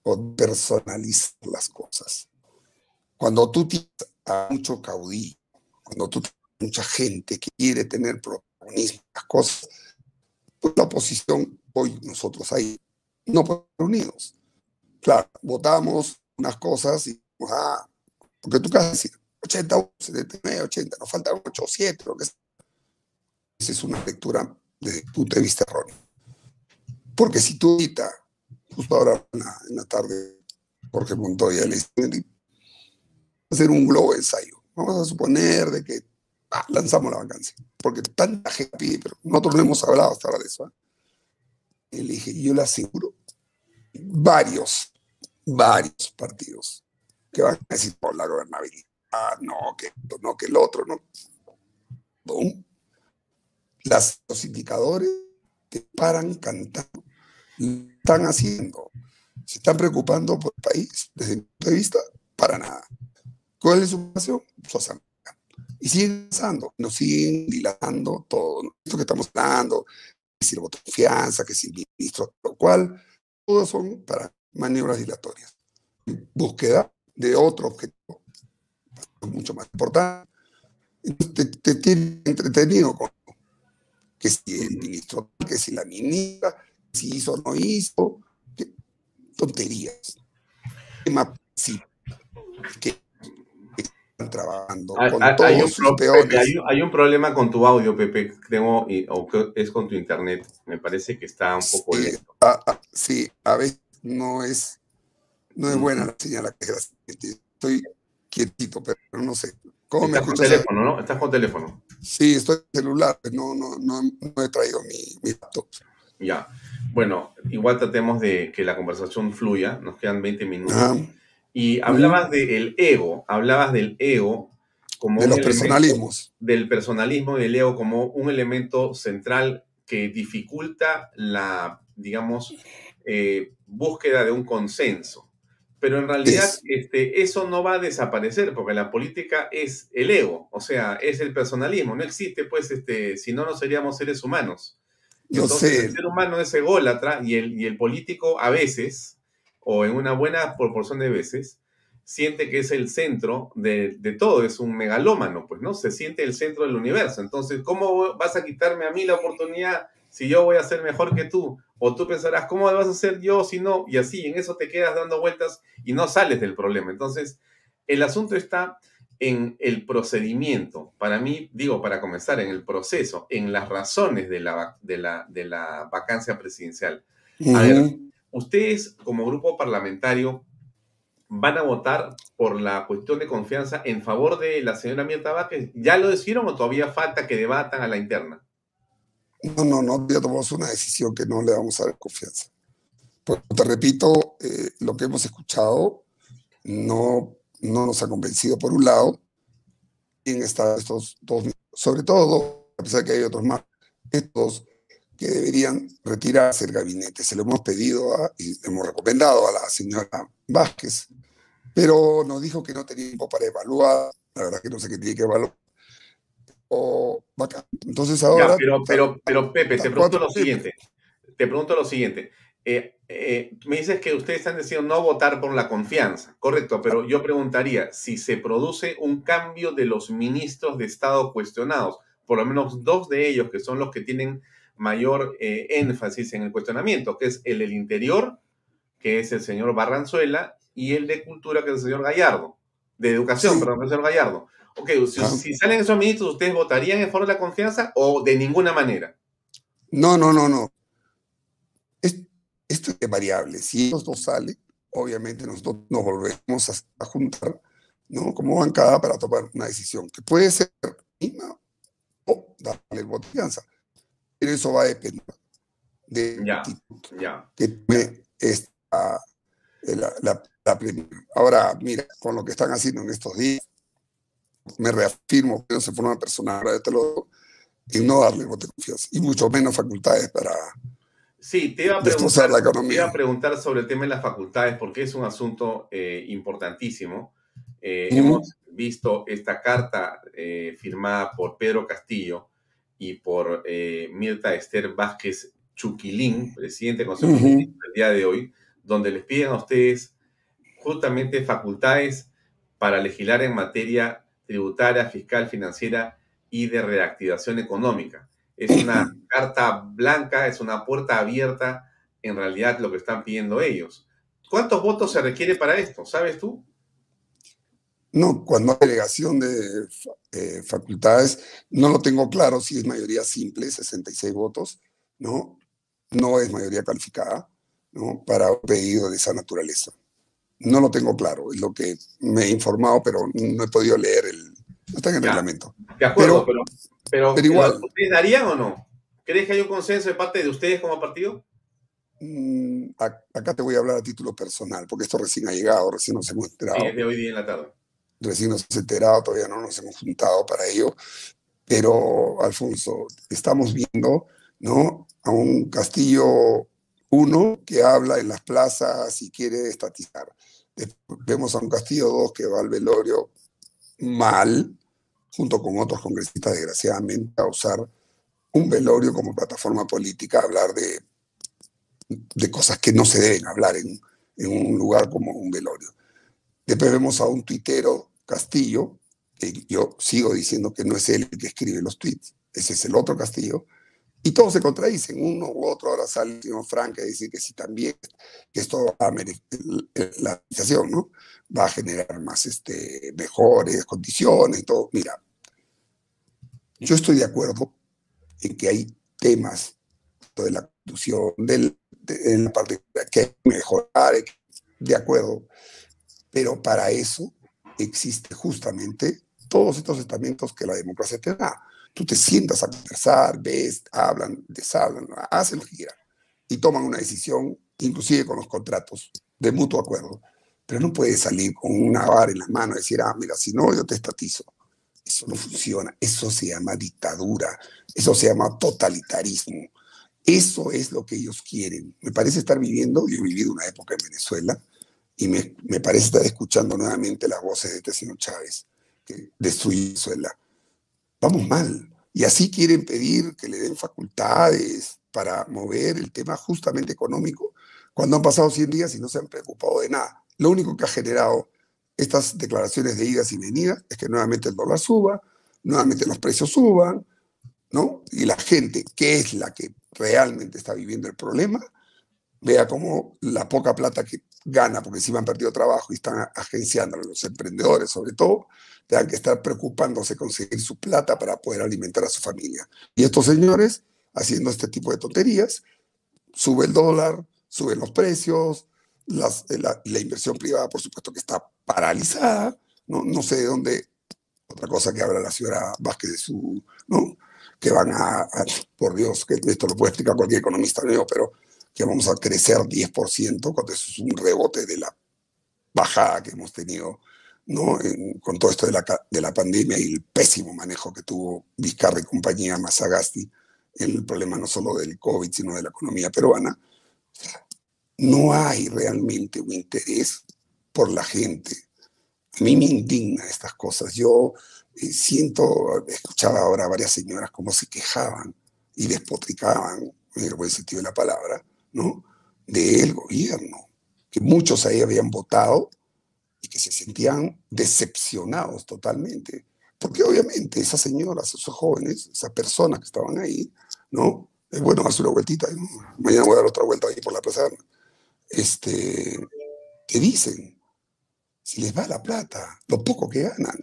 Speaker 3: o personalizar las cosas. Cuando tú tienes a mucho caudillo, cuando tú tienes mucha gente quiere tener protagonismo en las cosas, pues la oposición, hoy nosotros ahí, no podemos unidos. Claro, votamos unas cosas y, ah, porque tú qué decir, 80, 79, 80, nos faltan 8 o 7, lo que sea. Esa es una lectura desde el punto de vista erróneo. Porque si tú ahorita justo ahora en la, tarde, Jorge Montoya le dice, hacer un globo ensayo. Vamos a suponer de que ah, lanzamos la vacancia, porque tanta gente pide, pero nosotros no hemos hablado hasta ahora de eso. ¿eh? Y dije, yo le aseguro, varios, varios partidos que van a decir por la gobernabilidad, no, que no, que el otro, no. Las, los indicadores te paran cantando están haciendo? ¿Se están preocupando por el país desde mi punto de vista? Para nada. ¿Cuál es su pasión? Su asamblea. Y siguen pasando, nos siguen dilatando todo. Esto que estamos hablando, que si el voto de confianza, que si el ministro, lo cual, todos son para maniobras dilatorias. Búsqueda de otro objetivo. mucho más importante. Te, te tiene entretenido con que si el ministro, que si la ministra, si hizo o no hizo, tonterías. Tema que trabajando
Speaker 1: hay,
Speaker 3: con
Speaker 1: hay,
Speaker 3: todos
Speaker 1: un,
Speaker 3: sus peones.
Speaker 1: hay, hay, un problema con tu audio, Pepe, creo, y, o que es con tu internet. Me parece que está un poco
Speaker 3: sí,
Speaker 1: lento.
Speaker 3: a, a, sí, a veces no es, no es buena la señal. Estoy quietito, pero no sé. ¿Cómo
Speaker 1: Estás
Speaker 3: me
Speaker 1: con
Speaker 3: escuchas?
Speaker 1: teléfono, ¿no? Estás con teléfono.
Speaker 3: Sí, estoy en celular, no, no, no, no he traído mi, mi laptop.
Speaker 1: Ya. Bueno, igual tratemos de que la conversación fluya. Nos quedan 20 minutos.
Speaker 3: Ajá.
Speaker 1: Y hablabas del ego, hablabas del ego como
Speaker 3: De los
Speaker 1: elemento-
Speaker 3: personalismos.
Speaker 1: del personalismo y del ego como un elemento central que dificulta la, digamos, eh, búsqueda de un consenso. Pero en realidad
Speaker 3: Es-
Speaker 1: este, eso no va a desaparecer porque la política es el ego, o sea, es el personalismo. No existe, pues, este, si no, no seríamos seres humanos.
Speaker 3: Yo
Speaker 1: Entonces,
Speaker 3: sé,
Speaker 1: el ser humano es ególatra y el, y el político a veces, o en una buena proporción de veces, siente que es el centro de, de todo, es un megalómano, pues, ¿no? Se siente el centro del universo. Entonces, ¿cómo vas a quitarme a mí la oportunidad si yo voy a ser mejor que tú? O tú pensarás, ¿cómo vas a ser yo si no? Y así, en eso te quedas dando vueltas y no sales del problema. Entonces, el asunto está en el procedimiento. Para mí, digo, para comenzar, en el proceso, en las razones de la, de la, de la vacancia presidencial. A ver, Ustedes, como grupo parlamentario, van a votar por la cuestión de confianza en favor de la señora Mirta Vázquez. ¿Ya lo decidieron o todavía falta que debatan a la interna?
Speaker 3: no, no, no, ya tomamos una decisión que no le vamos a dar confianza. Pues, te repito, eh, lo que hemos escuchado no, no nos ha convencido por un lado. ¿Quién está estos dos? Sobre todo, a pesar de que hay otros más, estos que deberían retirarse del gabinete. Se lo hemos pedido a- y le hemos recomendado a la señora Vázquez, pero nos dijo que no tenía tiempo para evaluar. La verdad que no sé qué tiene que evaluar. O. Entonces
Speaker 1: Ya,
Speaker 3: ahora.
Speaker 1: pero, pero, pero Pepe, te pregunto lo siguiente. Te pregunto lo siguiente. Eh, eh, me dices que ustedes han decidido no votar por la confianza, correcto, pero yo preguntaría si se produce un cambio de los ministros de Estado cuestionados, por lo menos dos de ellos que son los que tienen mayor eh, énfasis en el cuestionamiento, que es el del Interior, que es el señor Barranzuela, y el de Cultura, que es el señor Gallardo, de Educación,
Speaker 3: Sí.
Speaker 1: perdón, el señor Gallardo. Ok, si,
Speaker 3: Ah.
Speaker 1: si salen esos ministros, ¿ustedes votarían en favor de la confianza o de ninguna manera?
Speaker 3: No, no, no, no. Es- esto es variable. Si estos dos salen, obviamente nosotros nos volvemos a, a juntar, ¿no? Como bancada para tomar una decisión que puede ser misma o darle el voto de confianza. Pero eso va a depender de
Speaker 1: Ya. Ya.
Speaker 3: que tome esta, eh, la, la, la. Ahora, mira, con lo que están haciendo en estos días, me reafirmo que no se forma personal, ahora te lo digo, y no darle voto de confianza, y mucho menos facultades para,
Speaker 1: Sí, te iba, a preguntar,
Speaker 3: la
Speaker 1: te
Speaker 3: economía.
Speaker 1: iba a preguntar sobre el tema de las facultades porque es un asunto eh, importantísimo. Eh. Hemos visto esta carta eh, firmada por Pedro Castillo y por eh, Mirta Esther Vázquez Chuquilín, presidente del Consejo de
Speaker 3: Ujú.
Speaker 1: Ministros el día de hoy, donde les piden a ustedes justamente facultades para legislar en materia tributaria, fiscal, financiera y de reactivación económica. Es una carta blanca, es una puerta abierta, en realidad lo que están pidiendo ellos. ¿Cuántos votos se requiere para esto? ¿Sabes tú?
Speaker 3: No, cuando hay delegación de eh, facultades, no lo tengo claro si es mayoría simple, 66 votos, ¿no? No es mayoría calificada, ¿no? Para un pedido de esa naturaleza. No lo tengo claro, es lo que me he informado, pero no he podido leer el... No está en el
Speaker 1: Ya.
Speaker 3: reglamento.
Speaker 1: De acuerdo,
Speaker 3: Pero-
Speaker 1: pero, pero,
Speaker 3: pero igual.
Speaker 1: ¿ustedes darían o no? ¿Crees que hay un consenso de parte de ustedes como partido?
Speaker 3: Mm, acá te voy a hablar a título personal, porque esto recién ha llegado, recién nos hemos enterado.
Speaker 1: Sí, es de hoy día en la tarde.
Speaker 3: Recién nos hemos enterado, todavía no nos hemos juntado para ello, pero Alfonso, estamos viendo, ¿no? A un Castillo 1 que habla en las plazas y quiere estatizar. Vemos a un Castillo 2 que va al velorio mal, junto con otros congresistas, desgraciadamente, a usar un velorio como plataforma política, a hablar de, de cosas que no se deben hablar en, en un lugar como un velorio. Después vemos a un tuitero, Castillo, yo sigo diciendo que no es él el que escribe los tweets, ese es el otro Castillo, y todos se contradicen, uno u otro, ahora sale el señor Frank a decir que sí también, que esto va a la administración, ¿no? Va a generar más, este, mejores condiciones y todo. Mira, yo estoy de acuerdo en que hay temas de la constitución, del, de, en la parte que hay que mejorar, de acuerdo, pero para eso existe justamente todos estos estamentos que la democracia te da Tú te sientas a conversar, ves, hablan, deshablan, hacen quieran y toman una decisión, inclusive con los contratos de mutuo acuerdo. Pero no puedes salir con una vara en la mano y decir, ah, mira, si no, yo te estatizo. Eso no funciona. Eso se llama dictadura. Eso se llama totalitarismo. Eso es lo que ellos quieren. Me parece estar viviendo, yo he vivido una época en Venezuela, y me, me parece estar escuchando nuevamente las voces de este señor Chávez, que destruye Venezuela vamos mal. Y así quieren pedir que le den facultades para mover el tema justamente económico, cuando han pasado 100 días y no se han preocupado de nada. Lo único que ha generado estas declaraciones de idas y venidas es que nuevamente el dólar suba, nuevamente los precios suban, ¿no? Y la gente, que es la que realmente está viviendo el problema, vea cómo la poca plata que gana, porque encima han perdido trabajo y están agenciando a los emprendedores sobre todo, tengan que estar preocupándose conseguir su plata para poder alimentar a su familia. Y estos señores, haciendo este tipo de tonterías, sube el dólar, suben los precios, eh, la, inversión privada, por supuesto, que está paralizada, no, no sé de dónde, otra cosa que habla la señora Vázquez de su, ¿no? que van a, por Dios, que esto lo puede explicar cualquier economista, ¿no? pero que vamos a crecer 10%, cuando eso es un rebote de la bajada que hemos tenido ¿no? con todo esto de la, de la pandemia y el pésimo manejo que tuvo Vizcarra y compañía Mazagasti en el problema no solo del COVID, sino de la economía peruana, no hay realmente un interés por la gente. A mí me indigna estas cosas. Yo eh, siento, escuchaba ahora a varias señoras cómo se quejaban y despotricaban, en el buen sentido de la palabra, ¿no? del gobierno, que muchos ahí habían votado y que se sentían decepcionados totalmente. Porque obviamente esas señoras, esos jóvenes, esas personas que estaban ahí, ¿no? Es bueno, hacer una vueltita, mañana voy a dar otra vuelta ahí por la plaza. Este, ¿Qué dicen? Si les va la plata, lo poco que ganan,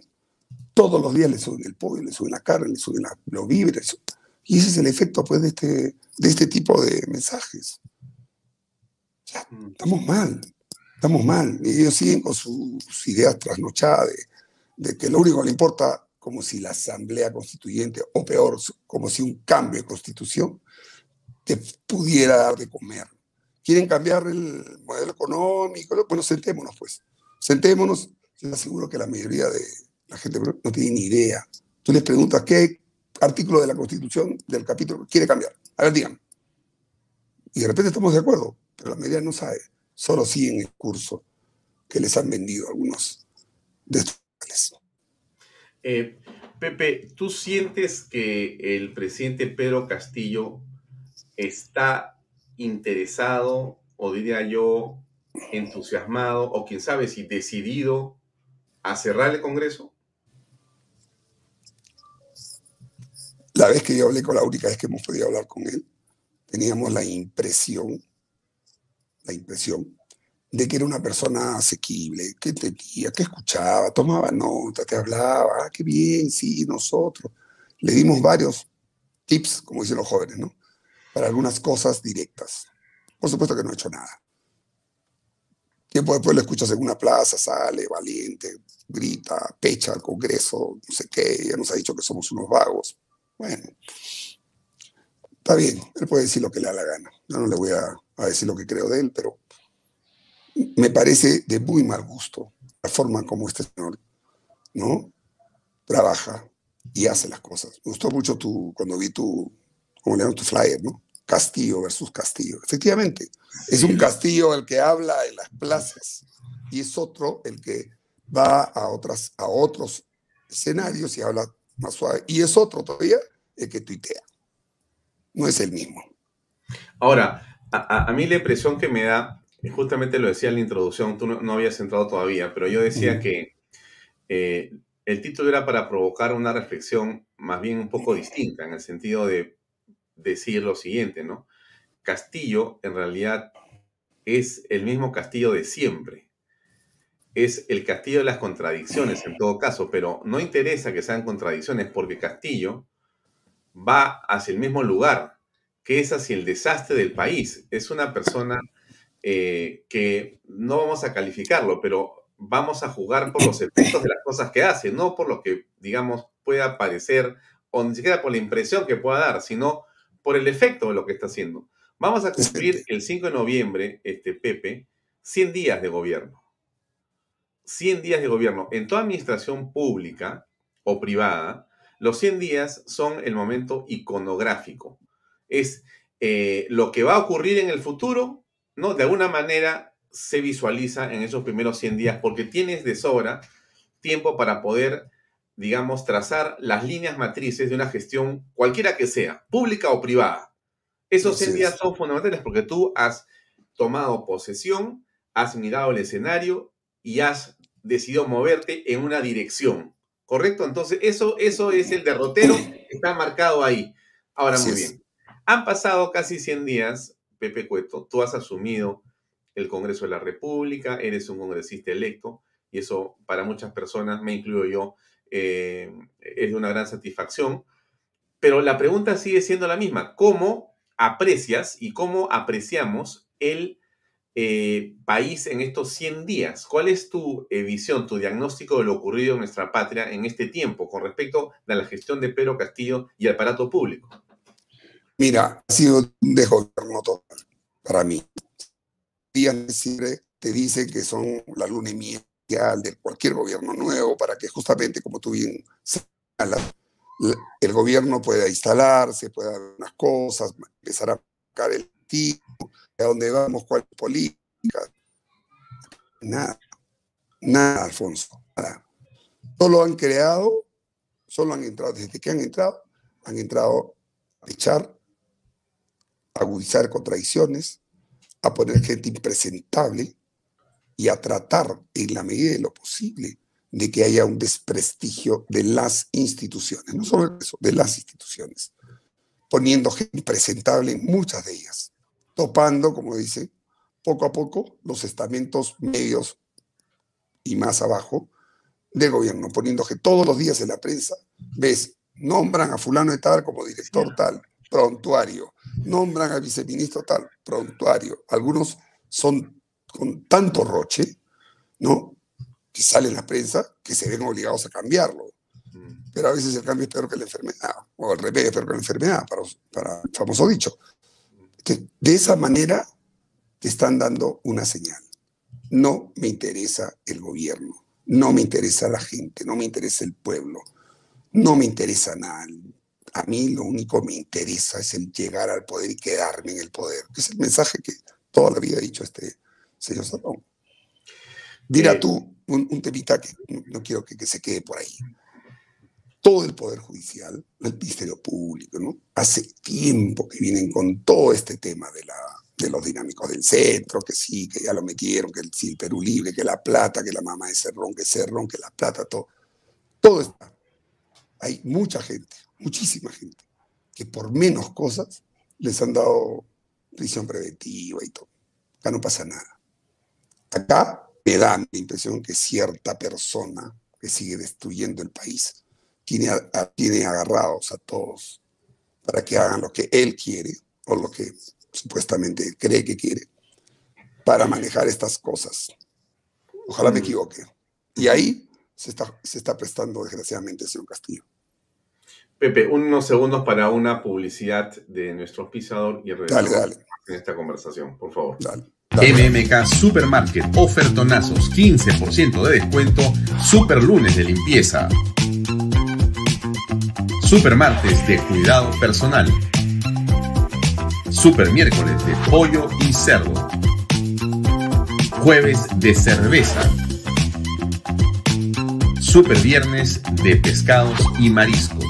Speaker 3: todos los días les suben el pollo, les suben la carne, les suben los víveres. Y ese es el efecto pues, de, este, de este tipo de mensajes. Ya, estamos mal. Estamos mal. Y ellos siguen con sus ideas trasnochadas de, que lo único que le importa, como si la asamblea constituyente, o peor, como si un cambio de constitución te pudiera dar de comer. Quieren cambiar el modelo económico. Bueno, sentémonos pues. Sentémonos. Yo aseguro que la mayoría de la gente no tiene ni idea. Tú les preguntas qué artículo de la Constitución del capítulo quiere cambiar. A ver, digan. Y de repente estamos de acuerdo, pero la mayoría no sabe solo en el curso que les han vendido algunos de estos.
Speaker 1: Eh, Pepe, ¿tú sientes que el presidente Pedro Castillo está interesado, o diría yo, entusiasmado, o quién sabe si decidido a cerrar el Congreso?
Speaker 3: La vez que yo hablé con la única vez que hemos podido hablar con él, teníamos la impresión la impresión de que era una persona asequible, que entendía, que escuchaba, tomaba nota, te hablaba, ah, qué bien, sí, nosotros. Le dimos varios tips, como dicen los jóvenes, ¿no? Para algunas cosas directas. Por supuesto que no ha hecho nada. Tiempo después lo escuchas en una plaza, sale valiente, grita, pecha al Congreso, no sé qué, ya nos ha dicho que somos unos vagos. Bueno, está bien, él puede decir lo que le da la gana. Yo no le voy a a decir lo que creo de él, pero me parece de muy mal gusto la forma como este señor ¿no? trabaja y hace las cosas. Me gustó mucho tu, cuando vi tu, como le llaman tu flyer, ¿no? Castillo versus Castillo. Efectivamente, es un Castillo el que habla en las plazas y es otro el que va a, otras, a otros escenarios y habla más suave. Y es otro todavía el que tuitea. No es el mismo.
Speaker 1: Ahora, a, mí la impresión que me da, justamente lo decía en la introducción, tú no, habías entrado todavía, pero yo decía que eh, el título era para provocar una reflexión más bien un poco distinta, en el sentido de decir lo siguiente, ¿no? Castillo en realidad es el mismo Castillo de siempre. Es el Castillo de las contradicciones en todo caso, pero no interesa que sean contradicciones porque Castillo va hacia el mismo lugar, que es hacia el desastre del país. Es una persona eh, que no vamos a calificarlo, pero vamos a jugar por los efectos de las cosas que hace, no por lo que, digamos, pueda parecer, o ni siquiera por la impresión que pueda dar, sino por el efecto de lo que está haciendo. Vamos a cumplir el 5 de noviembre, este Pepe, 100 días de gobierno. 100 días de gobierno. En toda administración pública o privada, los 100 días son el momento iconográfico. Es eh, lo que va a ocurrir en el futuro, ¿no? De alguna manera se visualiza en esos primeros 100 días porque tienes de sobra tiempo para poder, digamos, trazar las líneas matrices de una gestión cualquiera que sea, pública o privada. Esos 100 días son fundamentales porque tú has tomado posesión, has mirado el escenario y has decidido moverte en una dirección. ¿Correcto? Entonces, eso, eso es el derrotero que está marcado ahí. Ahora, muy bien. Han pasado casi 100 días, Pepe Cueto, tú has asumido el Congreso de la República, eres un congresista electo, y eso para muchas personas, me incluyo yo, eh, es de una gran satisfacción. Pero la pregunta sigue siendo la misma. ¿Cómo aprecias y cómo apreciamos el eh, país en estos 100 días. ¿Cuál es tu eh, visión, tu diagnóstico de lo ocurrido en nuestra patria en este tiempo con respecto a la gestión de Pedro Castillo y el aparato público?
Speaker 3: Mira, ha sido un desgobierno total para mí. Días siempre te dicen que son la luna y miel de cualquier gobierno nuevo para que justamente, como tú bien señalas, el gobierno pueda instalarse, pueda dar unas cosas, empezar a buscar el tipo, a dónde vamos, cuál política. Nada, nada, Alfonso, nada. Solo han creado, solo han entrado, desde que han entrado, han entrado a echar, a agudizar contradicciones, a poner gente impresentable y a tratar en la medida de lo posible de que haya un desprestigio de las instituciones, no solo eso, de las instituciones, poniendo gente impresentable en muchas de ellas topando, como dice, poco a poco los estamentos medios y más abajo del gobierno, poniendo que todos los días en la prensa ves, nombran a fulano de tal como director tal, prontuario, nombran al viceministro tal, prontuario. Algunos son con tanto roche, ¿no? Que sale en la prensa que se ven obligados a cambiarlo. Pero a veces el cambio es peor que la enfermedad, o el remedio es peor que la enfermedad, para, para el famoso dicho que de esa manera te están dando una señal. No me interesa el gobierno, no me interesa la gente, no me interesa el pueblo, no me interesa nada. A mí lo único que me interesa es el llegar al poder y quedarme en el poder, es el mensaje que toda la vida ha dicho este señor Salón. Dirá eh, tú un, temita que no, quiero que, que se quede por ahí todo el Poder Judicial, el Ministerio Público. Hace tiempo que vienen con todo este tema de, los dinámicos del centro, que sí, que ya lo metieron, que el, sí, el Perú Libre, que la plata, que la mamá de Cerrón, que Cerrón, que la plata, todo. Todo está. Hay mucha gente, muchísima gente, que por menos cosas les han dado prisión preventiva y todo. Acá no pasa nada. Acá me da la impresión que cierta persona que sigue destruyendo el país tiene, agarrados a todos para que hagan lo que él quiere o lo que supuestamente cree que quiere para manejar estas cosas. Ojalá me mm. equivoque. Y ahí se está, se está prestando desgraciadamente señor Castillo.
Speaker 1: Pepe, unos segundos para una publicidad de nuestro pisador y regresamos en esta conversación, por favor.
Speaker 3: Dale.
Speaker 4: MMK Supermarket, ofertonazos, 15% de descuento, super lunes de limpieza. Super martes de cuidado personal. Super miércoles de pollo y cerdo. Jueves de cerveza. Super viernes de pescados y mariscos.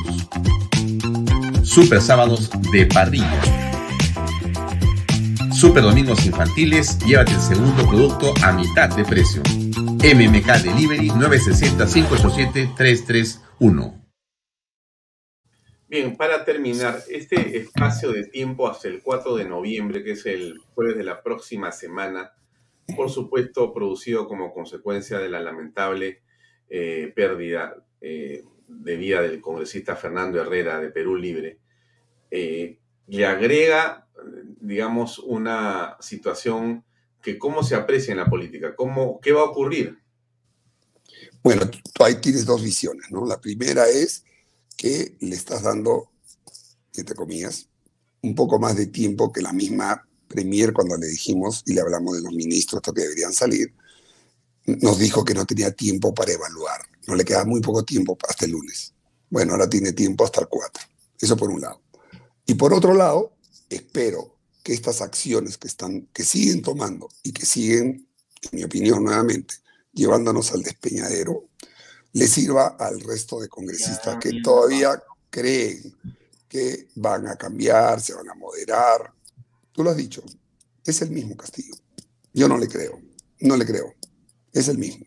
Speaker 4: Super sábados de parrilla. Super domingos infantiles, llévate el segundo producto a mitad de precio. MMK Delivery 960-587-331.
Speaker 1: Bien, para terminar, este espacio de tiempo hasta el 4 de noviembre, que es el jueves de la próxima semana, por supuesto producido como consecuencia de la lamentable eh, pérdida eh, de vida del congresista Fernando Herrera de Perú Libre, eh, le agrega, digamos, una situación que cómo se aprecia en la política, cómo, qué va a ocurrir.
Speaker 3: Bueno, ahí tienes dos visiones, ¿no? La primera es que le estás dando, entre comillas, un poco más de tiempo que la misma Premier cuando le dijimos y le hablamos de los ministros que deberían salir, nos dijo que no tenía tiempo para evaluar, no le queda muy poco tiempo hasta el lunes. Bueno, ahora tiene tiempo hasta el 4. Eso por un lado. Y por otro lado, espero que estas acciones que, están, que siguen tomando y que siguen, en mi opinión nuevamente, llevándonos al despeñadero, le sirva al resto de congresistas que todavía creen que van a cambiar, se van a moderar. Tú lo has dicho, es el mismo Castillo. Yo no le creo, no le creo. Es el mismo.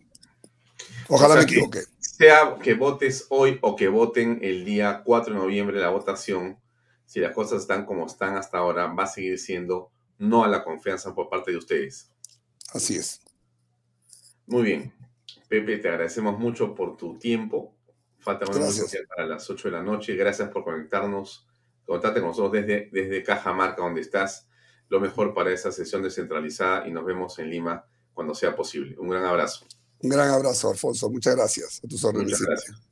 Speaker 3: Ojalá me equivoque.
Speaker 1: Sea que votes hoy o que voten el día 4 de noviembre la votación, si las cosas están como están hasta ahora, va a seguir siendo no a la confianza por parte de ustedes.
Speaker 3: Así es.
Speaker 1: Muy bien. Pepe, te agradecemos mucho por tu tiempo. Falta una social para las 8 de la noche. Gracias por conectarnos, conectarte con nosotros desde, desde Cajamarca, donde estás. Lo mejor para esa sesión descentralizada y nos vemos en Lima cuando sea posible. Un gran abrazo.
Speaker 3: Un gran abrazo, Alfonso. Muchas gracias a tus órdenes.
Speaker 1: Muchas gracias.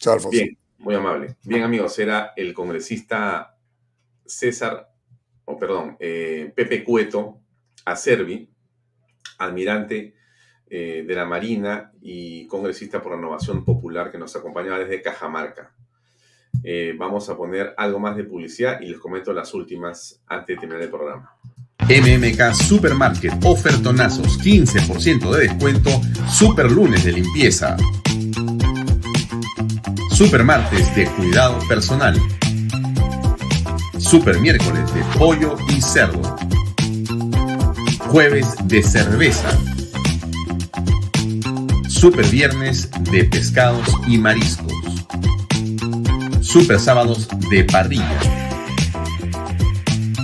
Speaker 3: Chao, Alfonso.
Speaker 1: Bien, muy amable. Bien, amigos, era el congresista César, o perdón, eh, Pepe Cueto Acervi, almirante eh, de la Marina y congresista por Renovación Popular que nos acompañaba desde Cajamarca. Eh, vamos a poner algo más de publicidad y les comento las últimas antes de terminar el programa.
Speaker 4: MMK Supermarket, ofertonazos, 15% de descuento, super lunes de limpieza. Super martes de cuidado personal. Super miércoles de pollo y cerdo. Jueves de cerveza Super Viernes de pescados y mariscos. Super Sábados de parrilla.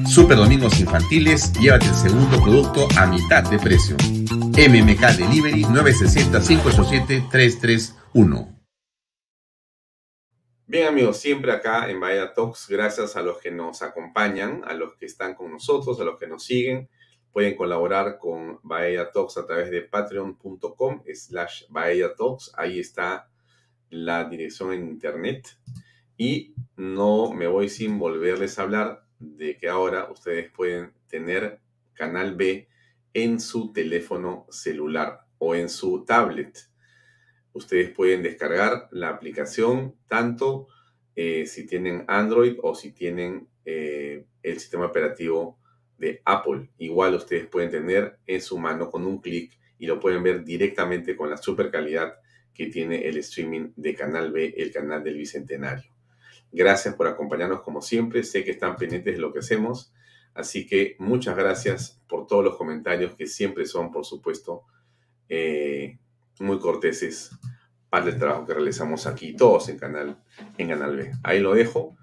Speaker 4: Super Domingos Infantiles, llévate el segundo producto a mitad de precio. MMK Delivery 960-587-331.
Speaker 1: Bien amigos, siempre acá en Bahía Talks, gracias a los que nos acompañan, a los que están con nosotros, a los que nos siguen Pueden colaborar con Bahía Talks a través de patreon.com slash Bahía Talks. Ahí está la dirección en internet. Y no me voy sin volverles a hablar de que ahora ustedes pueden tener Canal B en su teléfono celular o en su tablet. Ustedes pueden descargar la aplicación tanto eh, si tienen Android o si tienen eh, el sistema operativo de Apple. Igual ustedes pueden tener en su mano con un clic y lo pueden ver directamente con la super calidad que tiene el streaming de Canal B, el canal del Bicentenario. Gracias por acompañarnos como siempre. Sé que están pendientes de lo que hacemos. Así que muchas gracias por todos los comentarios que siempre son, por supuesto, eh, muy corteses para el trabajo que realizamos aquí, todos en Canal, en Canal B. Ahí lo dejo.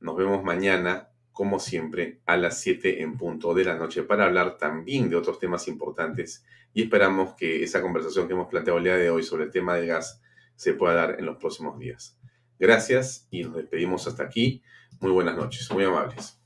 Speaker 1: Nos vemos mañana como siempre, a las 7 en punto de la noche para hablar también de otros temas importantes y esperamos que esa conversación que hemos planteado el día de hoy sobre el tema del gas se pueda dar en los próximos días. Gracias y nos despedimos hasta aquí. Muy buenas noches, muy amables.